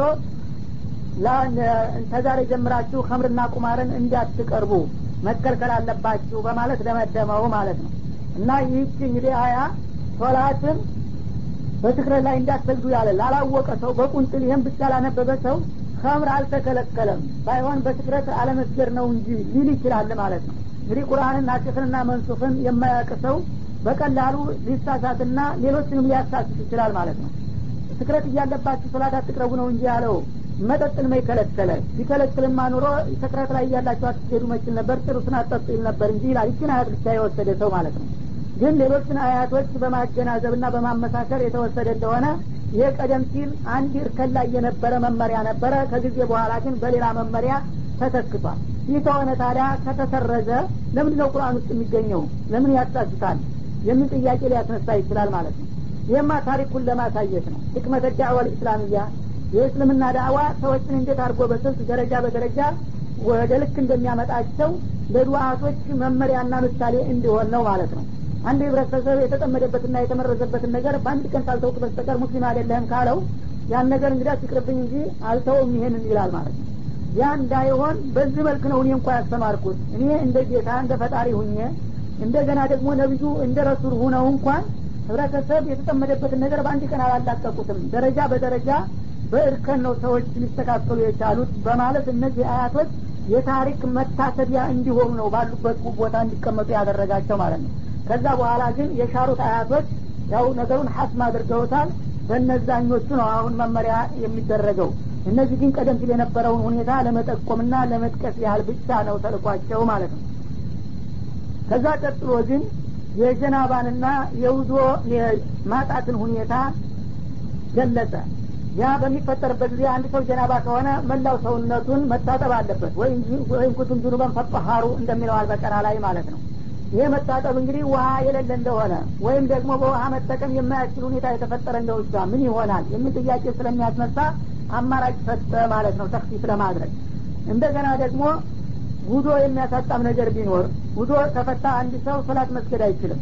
ተዛሬ ጀምራችሁ ከምርና ቁማርን እንዳትቀርቡ መከልከል አለባችሁ በማለት ደመደመው ማለት ነው። እና ይህች እንግዲህ አያ ሶላትን በትክረት ላይ እንዳትሰግዱ ያለ ላላወቀ ሰው በቁንጥል ይህም ብቻ ላነበበ ሰው ከምር አልተከለከለም። ባይሆን በትክረት አለመስገድ ነው እንጂ ሊል ይችላል ማለት ነው። እንግዲህ ቁርአንን ናጭፍንና መንሱፍን የማያውቅ ሰው በቀላሉ ሊሳሳትና ሌሎችንም ሊያሳስት ይችላል ማለት ነው። ትክረት እያለባችሁ ሶላት አትቅረቡ ነው እንጂ ያለው መጠጥን መይከለከለ ቢከለክልማ ኑሮ ትክረት ላይ እያላችሁ አትስገዱ መችል ነበር ጥሩስን አትጠጡ ይል ነበር እንጂ ይላል። ይችን አያት ብቻ የወሰደ ሰው ማለት ነው ግን ሌሎችን አያቶች በማገናዘብና በማመሳከር የተወሰደ እንደሆነ ይህ ቀደም ሲል አንድ እርከን ላይ የነበረ መመሪያ ነበረ። ከጊዜ በኋላ ግን በሌላ መመሪያ ተተክቷል። ይህ ከሆነ ታዲያ ከተሰረዘ ለምንድ ነው ቁርአን ውስጥ የሚገኘው? ለምን ያሳስታል? የሚል ጥያቄ ሊያስነሳ ይችላል ማለት ነው። ይህማ ታሪኩን ለማሳየት ነው። ህክመተ ዳዕዋ ልእስላምያ የእስልምና ዳዕዋ ሰዎችን እንዴት አድርጎ በስልት ደረጃ በደረጃ ወደ ልክ እንደሚያመጣቸው ለዱዓቶች መመሪያና ምሳሌ እንዲሆን ነው ማለት ነው አንድ ህብረተሰብ የተጠመደበትና የተመረዘበትን ነገር በአንድ ቀን ሳልተውቅ በስተቀር ሙስሊም አይደለህም ካለው ያን ነገር እንግዲህ ሲቅርብኝ እንጂ አልተውም ይሄንን ይላል ማለት ነው። ያ እንዳይሆን በዚህ መልክ ነው እኔ እንኳ ያስተማርኩት። እኔ እንደ ጌታ እንደ ፈጣሪ ሁኜ እንደገና ደግሞ ነቢዩ እንደ ረሱል ሁነው እንኳን ህብረተሰብ የተጠመደበትን ነገር በአንድ ቀን አላላቀቁትም። ደረጃ በደረጃ በእርከን ነው ሰዎች ሊስተካከሉ የቻሉት በማለት እነዚህ አያቶች የታሪክ መታሰቢያ እንዲሆኑ ነው ባሉበት ቦታ እንዲቀመጡ ያደረጋቸው ማለት ነው ከዛ በኋላ ግን የሻሩት አያቶች ያው ነገሩን ሀስም አድርገውታል። በእነዛኞቹ ነው አሁን መመሪያ የሚደረገው። እነዚህ ግን ቀደም ሲል የነበረውን ሁኔታ ለመጠቆምና ለመጥቀስ ያህል ብቻ ነው ተልኳቸው ማለት ነው። ከዛ ቀጥሎ ግን የጀናባንና የውዞ ማጣትን ሁኔታ ገለጸ። ያ በሚፈጠርበት ጊዜ አንድ ሰው ጀናባ ከሆነ መላው ሰውነቱን መታጠብ አለበት። ወይም ኩቱም ጁኑበን ፈጠሃሩ እንደሚለው አልበቀራ ላይ ማለት ነው ይህ መታጠብ እንግዲህ ውሃ የሌለ እንደሆነ ወይም ደግሞ በውሃ መጠቀም የማያስችል ሁኔታ የተፈጠረ እንደው ብቻ ምን ይሆናል የሚል ጥያቄ ስለሚያስነሳ አማራጭ ሰጠ ማለት ነው ተክሲፍ ለማድረግ። እንደገና ደግሞ ጉዶ የሚያሳጣም ነገር ቢኖር ጉዶ ከፈታ አንድ ሰው ሶላት መስገድ አይችልም።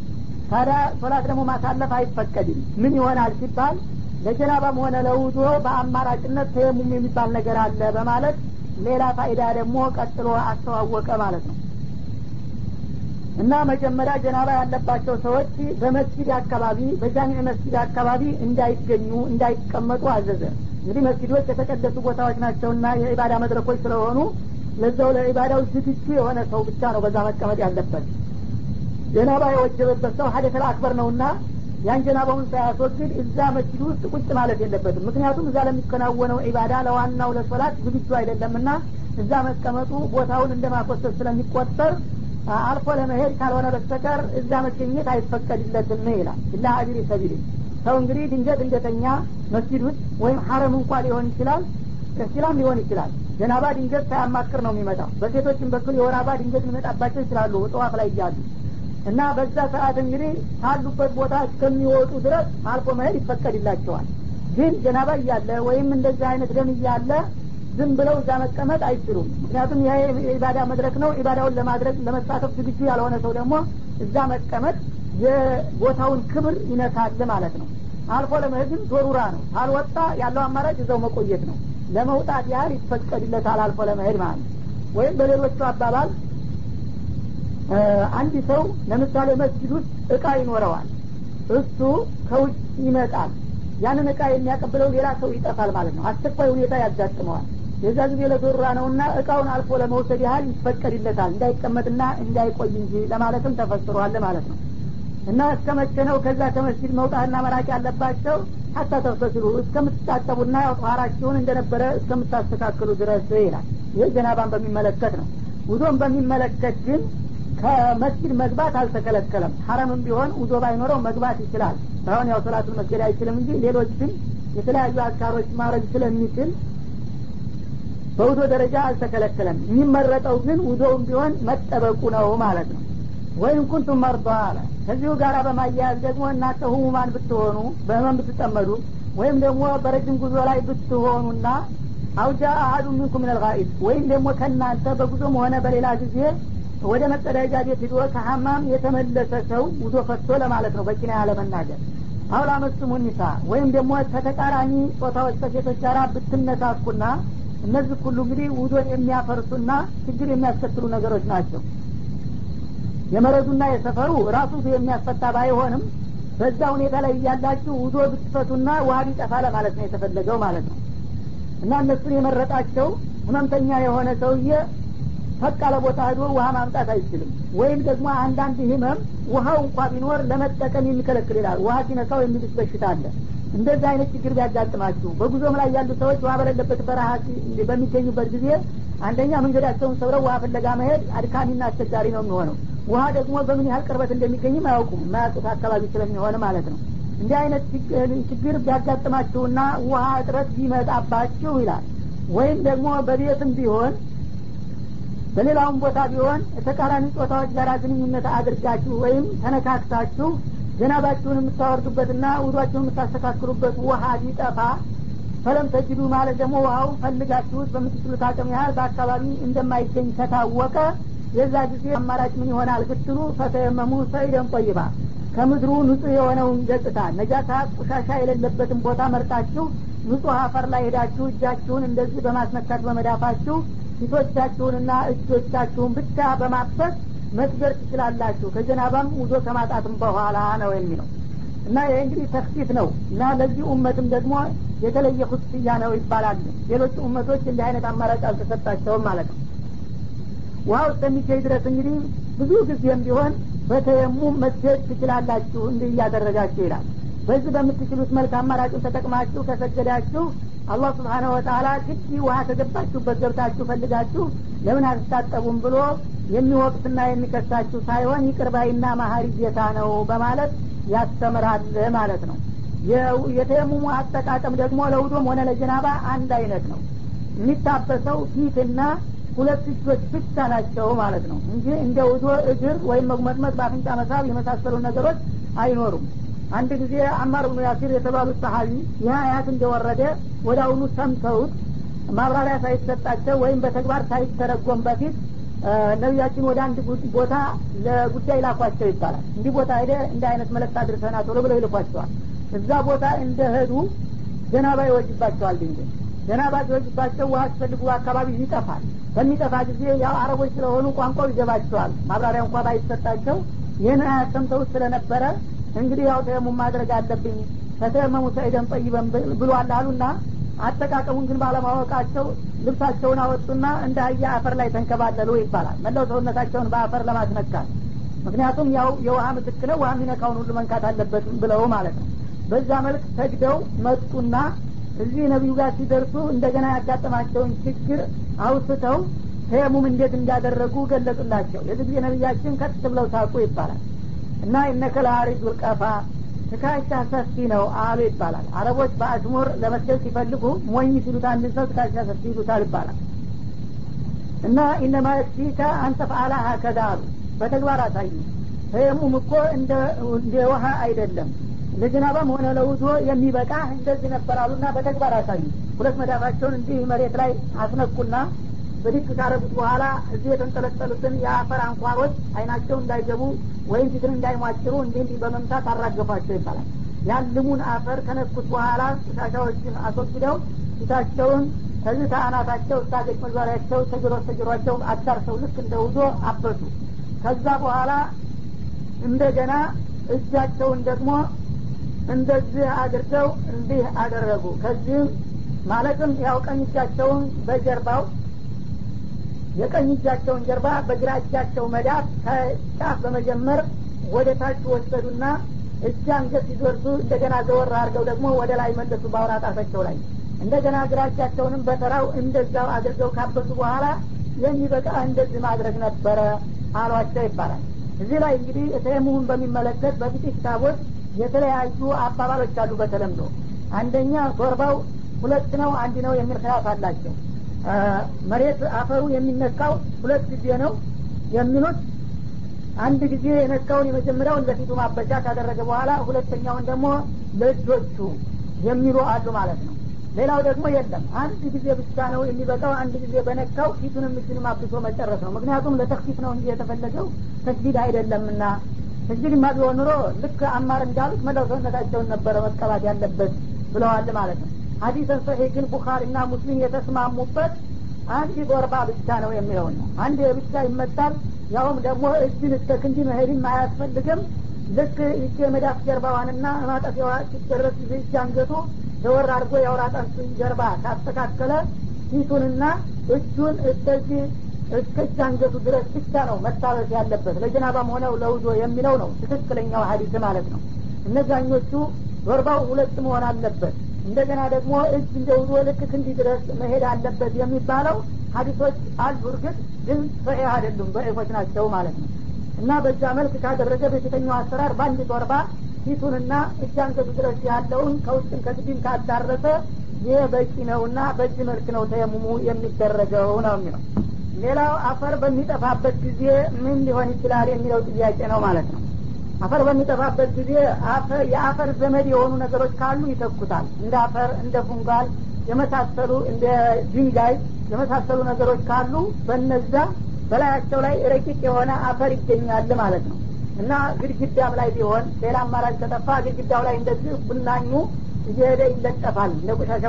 ታዲያ ሶላት ደግሞ ማሳለፍ አይፈቀድም። ምን ይሆናል ሲባል ለጀናባም ሆነ ለውዶ በአማራጭነት ተየሙም የሚባል ነገር አለ በማለት ሌላ ፋይዳ ደግሞ ቀጥሎ አስተዋወቀ ማለት ነው እና መጀመሪያ ጀናባ ያለባቸው ሰዎች በመስጊድ አካባቢ በጃሚዕ መስጊድ አካባቢ እንዳይገኙ እንዳይቀመጡ አዘዘ። እንግዲህ መስጊዶች የተቀደሱ ቦታዎች ናቸውና የኢባዳ መድረኮች ስለሆኑ ለዛው ለኢባዳው ዝግጁ የሆነ ሰው ብቻ ነው በዛ መቀመጥ ያለበት። ጀናባ የወጀበበት ሰው ሀደተል አክበር ነውና ያን ጀናባውን ሳያስወግድ እዛ መስጊድ ውስጥ ቁጭ ማለት የለበትም። ምክንያቱም እዛ ለሚከናወነው ኢባዳ ለዋናው ለሶላት ዝግጁ አይደለምና እዛ መቀመጡ ቦታውን እንደማኮሰስ ስለሚቆጠር አልፎ ለመሄድ ካልሆነ በስተቀር እዛ መገኘት አይፈቀድለትም ይላል። ኢላ አቢሪ ሰቢል። ሰው እንግዲህ ድንገት እንደተኛ መስጊድ ውስጥ ወይም ሀረም እንኳ ሊሆን ይችላል ከሲላም ሊሆን ይችላል። ጀናባ ድንገት ሳያማክር ነው የሚመጣው። በሴቶችም በኩል የወር አበባ ድንገት ሊመጣባቸው ይችላሉ ጠዋፍ ላይ እያሉ። እና በዛ ሰዓት እንግዲህ ካሉበት ቦታ እስከሚወጡ ድረስ አልፎ መሄድ ይፈቀድላቸዋል። ግን ጀናባ እያለ ወይም እንደዚህ አይነት ደም እያለ ዝም ብለው እዛ መቀመጥ አይችሉም። ምክንያቱም ይሄ የኢባዳ መድረክ ነው። ኢባዳውን ለማድረግ ለመሳተፍ ዝግጁ ያልሆነ ሰው ደግሞ እዛ መቀመጥ የቦታውን ክብር ይነሳል ማለት ነው። አልፎ ለመሄድም ዶሩራ ነው። ካልወጣ ያለው አማራጭ እዛው መቆየት ነው። ለመውጣት ያህል ይፈቀድለታል አልፎ ለመሄድ ማለት ነው። ወይም በሌሎቹ አባባል አንድ ሰው ለምሳሌ መስጅድ ውስጥ እቃ ይኖረዋል። እሱ ከውጭ ይመጣል። ያንን እቃ የሚያቀብለው ሌላ ሰው ይጠፋል ማለት ነው። አስቸኳይ ሁኔታ ያጋጥመዋል የዛ ጊዜ ለዶራ ነውና እቃውን አልፎ ለመውሰድ ያህል ይፈቀድለታል። እንዳይቀመጥና እንዳይቆይ እንጂ ለማለትም ተፈስሯል ማለት ነው። እና እስከ መቼ ነው ከዛ ከመስጅድ መውጣትና መራቅ ያለባቸው? ሀታ ተፈስሉ እስከምትታጠቡና ጧራችሁን እንደነበረ እስከምታስተካክሉ ድረስ ይላል። ይህ ጀናባን በሚመለከት ነው። ውዶን በሚመለከት ግን ከመስጅድ መግባት አልተከለከለም። ሀረምም ቢሆን ውዶ ባይኖረው መግባት ይችላል። አሁን ያው ሰላቱን መስገድ አይችልም እንጂ ሌሎችን የተለያዩ አዝካሮች ማድረግ ስለሚችል በውዶ ደረጃ አልተከለከለም። የሚመረጠው ግን ውዶውም ቢሆን መጠበቁ ነው ማለት ነው። ወይም ኩንቱም መርዷ አለ። ከዚሁ ጋር በማያያዝ ደግሞ እናንተ ህሙማን ብትሆኑ በህመም ብትጠመዱ ወይም ደግሞ በረጅም ጉዞ ላይ ብትሆኑና አውጃ አሀዱ ሚንኩም ምን ልጋኢድ ወይም ደግሞ ከእናንተ በጉዞም ሆነ በሌላ ጊዜ ወደ መጸዳጃ ቤት ሂዶ ከሀማም የተመለሰ ሰው ውዶ ፈቶ ለማለት ነው። በኪና ያለመናገር አውላ መስሙ ኒሳ ወይም ደግሞ ከተቃራኒ ጾታዎች ከሴቶች ጋር ብትነሳኩና እነዚህ ሁሉ እንግዲህ ውዶን የሚያፈርሱና ችግር የሚያስከትሉ ነገሮች ናቸው። የመረዱና የሰፈሩ ራሱ የሚያስፈታ ባይሆንም በዛ ሁኔታ ላይ እያላችሁ ውዶ ብትፈቱና ውሀ ቢጠፋ ለማለት ነው የተፈለገው ማለት ነው። እና እነሱን የመረጣቸው ህመምተኛ የሆነ ሰውዬ ፈቃለ ቦታ ሄዶ ውሀ ማምጣት አይችልም። ወይም ደግሞ አንዳንድ ህመም ውሀው እንኳ ቢኖር ለመጠቀም የሚከለክል ይላል። ውሀ ሲነካው የሚልስ በሽታ አለ እንደዚህ አይነት ችግር ቢያጋጥማችሁ በጉዞም ላይ ያሉ ሰዎች ውሀ በሌለበት በረሀ በሚገኙበት ጊዜ አንደኛ መንገዳቸውን ሰብረው ውሀ ፍለጋ መሄድ አድካሚና አስቸጋሪ ነው የሚሆነው። ውሀ ደግሞ በምን ያህል ቅርበት እንደሚገኝም አያውቁም። የማያውቁት አካባቢ ስለሚሆን ማለት ነው። እንዲህ አይነት ችግር ቢያጋጥማችሁና ውሀ እጥረት ቢመጣባችሁ ይላል። ወይም ደግሞ በቤትም ቢሆን በሌላውም ቦታ ቢሆን ተቃራኒ ጾታዎች ጋር ግንኙነት አድርጋችሁ ወይም ተነካክታችሁ ጀናባችሁን የምታወርዱበትና ውዷችሁን የምታስተካክሉበት ውሀ ቢጠፋ ፈለም ተጅዱ ማለት ደግሞ ውሀው ፈልጋችሁት በምትችሉት አቅም ያህል በአካባቢ እንደማይገኝ ከታወቀ የዛ ጊዜ አማራጭ ምን ይሆናል ብትሉ ፈተየመሙ ሰይደን ጠይባ ከምድሩ ንጹህ የሆነውን ገጽታ ነጃታ ቆሻሻ የሌለበትን ቦታ መርጣችሁ ንጹህ አፈር ላይ ሄዳችሁ እጃችሁን እንደዚህ በማስነካት በመዳፋችሁ ፊቶቻችሁንና እጆቻችሁን ብቻ በማበስ መስገር ትችላላችሁ። ከጀናባም ውዶ ከማጣትም በኋላ ነው የሚለው። እና ይህ እንግዲህ ተክሲፍ ነው። እና ለዚህ ኡመትም ደግሞ የተለየ ኩስያ ነው ይባላል። ሌሎች ኡመቶች እንዲህ አይነት አማራጭ አልተሰጣቸውም ማለት ነው። ውሀው እስከሚገኝ ድረስ እንግዲህ ብዙ ጊዜም ቢሆን በተየሙም መስገድ ትችላላችሁ እንዲህ እያደረጋችሁ ይላል። በዚህ በምትችሉት መልክ አማራጩን ተጠቅማችሁ ከሰገዳችሁ አላህ ስብሓነ ወተላ ግድ ውሀ ከገባችሁበት ገብታችሁ ፈልጋችሁ ለምን አትታጠቡም ብሎ የሚወቅትና የሚከሳችሁ ሳይሆን ይቅርባይና ማሀሪ ጌታ ነው በማለት ያስተምራል ማለት ነው። የተየሙሙ አጠቃቀም ደግሞ ለውዶም ሆነ ለጀናባ አንድ አይነት ነው። የሚታበሰው ፊትና ሁለት እጆች ብቻ ናቸው ማለት ነው እንጂ እንደ ውዶ እግር ወይም መጉመጥመጥ በአፍንጫ መሳብ የመሳሰሉ ነገሮች አይኖሩም። አንድ ጊዜ አማር ብኑ ያሲር የተባሉት ሰሀቢ ይህ አያት እንደወረደ ወደ አሁኑ ሰምተውት ማብራሪያ ሳይሰጣቸው ወይም በተግባር ሳይተረጎም በፊት ነቢያችን ወደ አንድ ቦታ ለጉዳይ ላኳቸው ይባላል። እንዲህ ቦታ ሄደ እንደ አይነት መለክት አድርሰና ቶሎ ብለው ይልኳቸዋል። እዛ ቦታ እንደሄዱ ጀናባ ይወጅባቸዋል ድንገት። ጀናባ ሲወጅባቸው ውሀ ሲፈልጉ አካባቢ ይጠፋል። በሚጠፋ ጊዜ ያው አረቦች ስለሆኑ ቋንቋው ይገባቸዋል። ማብራሪያ እንኳ ባይሰጣቸው ይህን አያሰምተውት ስለነበረ እንግዲህ ያው ተየሙም ማድረግ አለብኝ ከተየመሙ ሰይደን ጠይበን ብሏል አሉና አጠቃቀሙን ግን ባለማወቃቸው ልብሳቸውን አወጡና እንደ አያ አፈር ላይ ተንከባለሉ ይባላል። መላው ሰውነታቸውን በአፈር ለማስነካት። ምክንያቱም ያው የውሃ ምትክ ነው ውሃ የሚነካውን ሁሉ መንካት አለበት ብለው ማለት ነው። በዛ መልክ ሰግደው መጡና እዚህ ነቢዩ ጋር ሲደርሱ እንደገና ያጋጠማቸውን ችግር አውስተው ተየሙም እንዴት እንዳደረጉ ገለጹላቸው የዚህ ጊዜ ነቢያችን ከት ብለው ሳቁ ይባላል። እና እነከ ልቀፋ ትካሻ ሰፊ ነው አሉ ይባላል። አረቦች በአሽሙር ለመስገድ ሲፈልጉ ሞኝ ሲሉት አንድ ሰው ትካሻ ሰፊ ይሉታል ይባላል። እና ኢነማ የክፊከ አንተ ፈአላ ሀከዛ አሉ። በተግባር አሳዩ። ተየሙም እኮ እንደ ውሃ አይደለም። ለዝናባም ሆነ ለውዶ የሚበቃ እንደዚህ ነበር አሉና በተግባር አሳዩ። ሁለት መዳፋቸውን እንዲህ መሬት ላይ አስነኩና በድክ ካረጉት በኋላ እዚህ የተንጠለጠሉትን የአፈር አንኳሮች አይናቸው እንዳይገቡ ወይም ፊትን እንዳይሟጭሩ እንዲህ እንዲህ በመምታት አራገፏቸው ይባላል። ያን ልሙን አፈር ከነኩት በኋላ ቆሻሻዎችን አስወግደው ፊታቸውን ከዚህ ከአናታቸው እስታገጭ መግባሪያቸው ተጅሮ ተጅሯቸው አዳርሰው ልክ እንደ ውዞ አበሱ። ከዛ በኋላ እንደገና እጃቸውን ደግሞ እንደዚህ አድርገው እንዲህ አደረጉ። ከዚህም ማለትም ያው ቀኝ እጃቸውን በጀርባው የቀኝ እጃቸውን ጀርባ በግራ እጃቸው መዳፍ ከጫፍ በመጀመር ወደ ታች ወሰዱና እጅ አንገት ሲደርሱ እንደገና ዘወር አድርገው ደግሞ ወደ ላይ መለሱ በአውራ ጣታቸው ላይ። እንደገና ግራ እጃቸውንም በተራው እንደዛው አድርገው ካበሱ በኋላ የሚበቃ እንደዚህ ማድረግ ነበረ አሏቸው ይባላል። እዚህ ላይ እንግዲህ ተየሙሁን በሚመለከት በፊት ኪታቦች የተለያዩ አባባሎች አሉ በተለምዶ። አንደኛ ሶርባው ሁለት ነው አንድ ነው የሚል ክላፍ አላቸው መሬት አፈሩ የሚነካው ሁለት ጊዜ ነው የሚሉት። አንድ ጊዜ የነካውን የመጀመሪያውን ለፊቱ ማበሻ ካደረገ በኋላ ሁለተኛውን ደግሞ ለእጆቹ የሚሉ አሉ ማለት ነው። ሌላው ደግሞ የለም። አንድ ጊዜ ብቻ ነው የሚበቃው። አንድ ጊዜ በነካው ፊቱንም እጅንም አብሶ መጨረስ ነው ምክንያቱም ለተክፊፍ ነው እንጂ የተፈለገው ተስቢድ አይደለምና። ተስቢድ ማ ቢሆን ኑሮ ልክ አማር እንዳሉት መላው ሰውነታቸውን ነበረ መቀባት ያለበት ብለዋል ማለት ነው ሀዲሰን ሰሒህ ግን ቡኻሪና ሙስሊም የተስማሙበት አንድ ጎርባ ብቻ ነው የሚለውን ነው። አንድ ብቻ ይመጣል። ያውም ደግሞ እጅን እስከ ክንዲ መሄድም አያስፈልግም። ልክ ይቺ የመዳፍ ጀርባዋንና ማጠፊያዋ ሲደረስ እጅ አንገቱ ዘወር አድርጎ የአውራጣንሱን ጀርባ ካስተካከለ ፊቱንና እጁን እስከዚህ እስከ እጅ አንገቱ ድረስ ብቻ ነው መታበስ ያለበት። ለጀናባም ሆነው ለውዞ የሚለው ነው ትክክለኛው ሀዲስ ማለት ነው። እነዛኞቹ ዶርባው ሁለት መሆን አለበት እንደገና ደግሞ እጅ እንደ ውዞ ልክ ክንዲ ድረስ መሄድ አለበት የሚባለው ሀዲሶች አሉ። እርግጥ ግን ሰሒህ አይደሉም በዒፎች ናቸው ማለት ነው። እና በዛ መልክ ካደረገ በፊተኛው አሰራር በአንድ ጦርባ ፊቱንና እጅ አንገቱ ድረስ ያለውን ከውስጥም ከግድም ካዳረሰ ይህ በቂ ነውና በዚህ መልክ ነው ተየሙሙ የሚደረገው ነው የሚለው። ሌላው አፈር በሚጠፋበት ጊዜ ምን ሊሆን ይችላል የሚለው ጥያቄ ነው ማለት ነው አፈር በሚጠፋበት ጊዜ የአፈር ዘመድ የሆኑ ነገሮች ካሉ ይተኩታል። እንደ አፈር እንደ ፉንጋል የመሳሰሉ እንደ ድንጋይ የመሳሰሉ ነገሮች ካሉ በነዛ በላያቸው ላይ ረቂቅ የሆነ አፈር ይገኛል ማለት ነው። እና ግድግዳም ላይ ቢሆን ሌላ አማራጭ ከጠፋ ግድግዳው ላይ እንደዚህ ቡናኙ እየሄደ ይለጠፋል። እንደ ቆሻሻ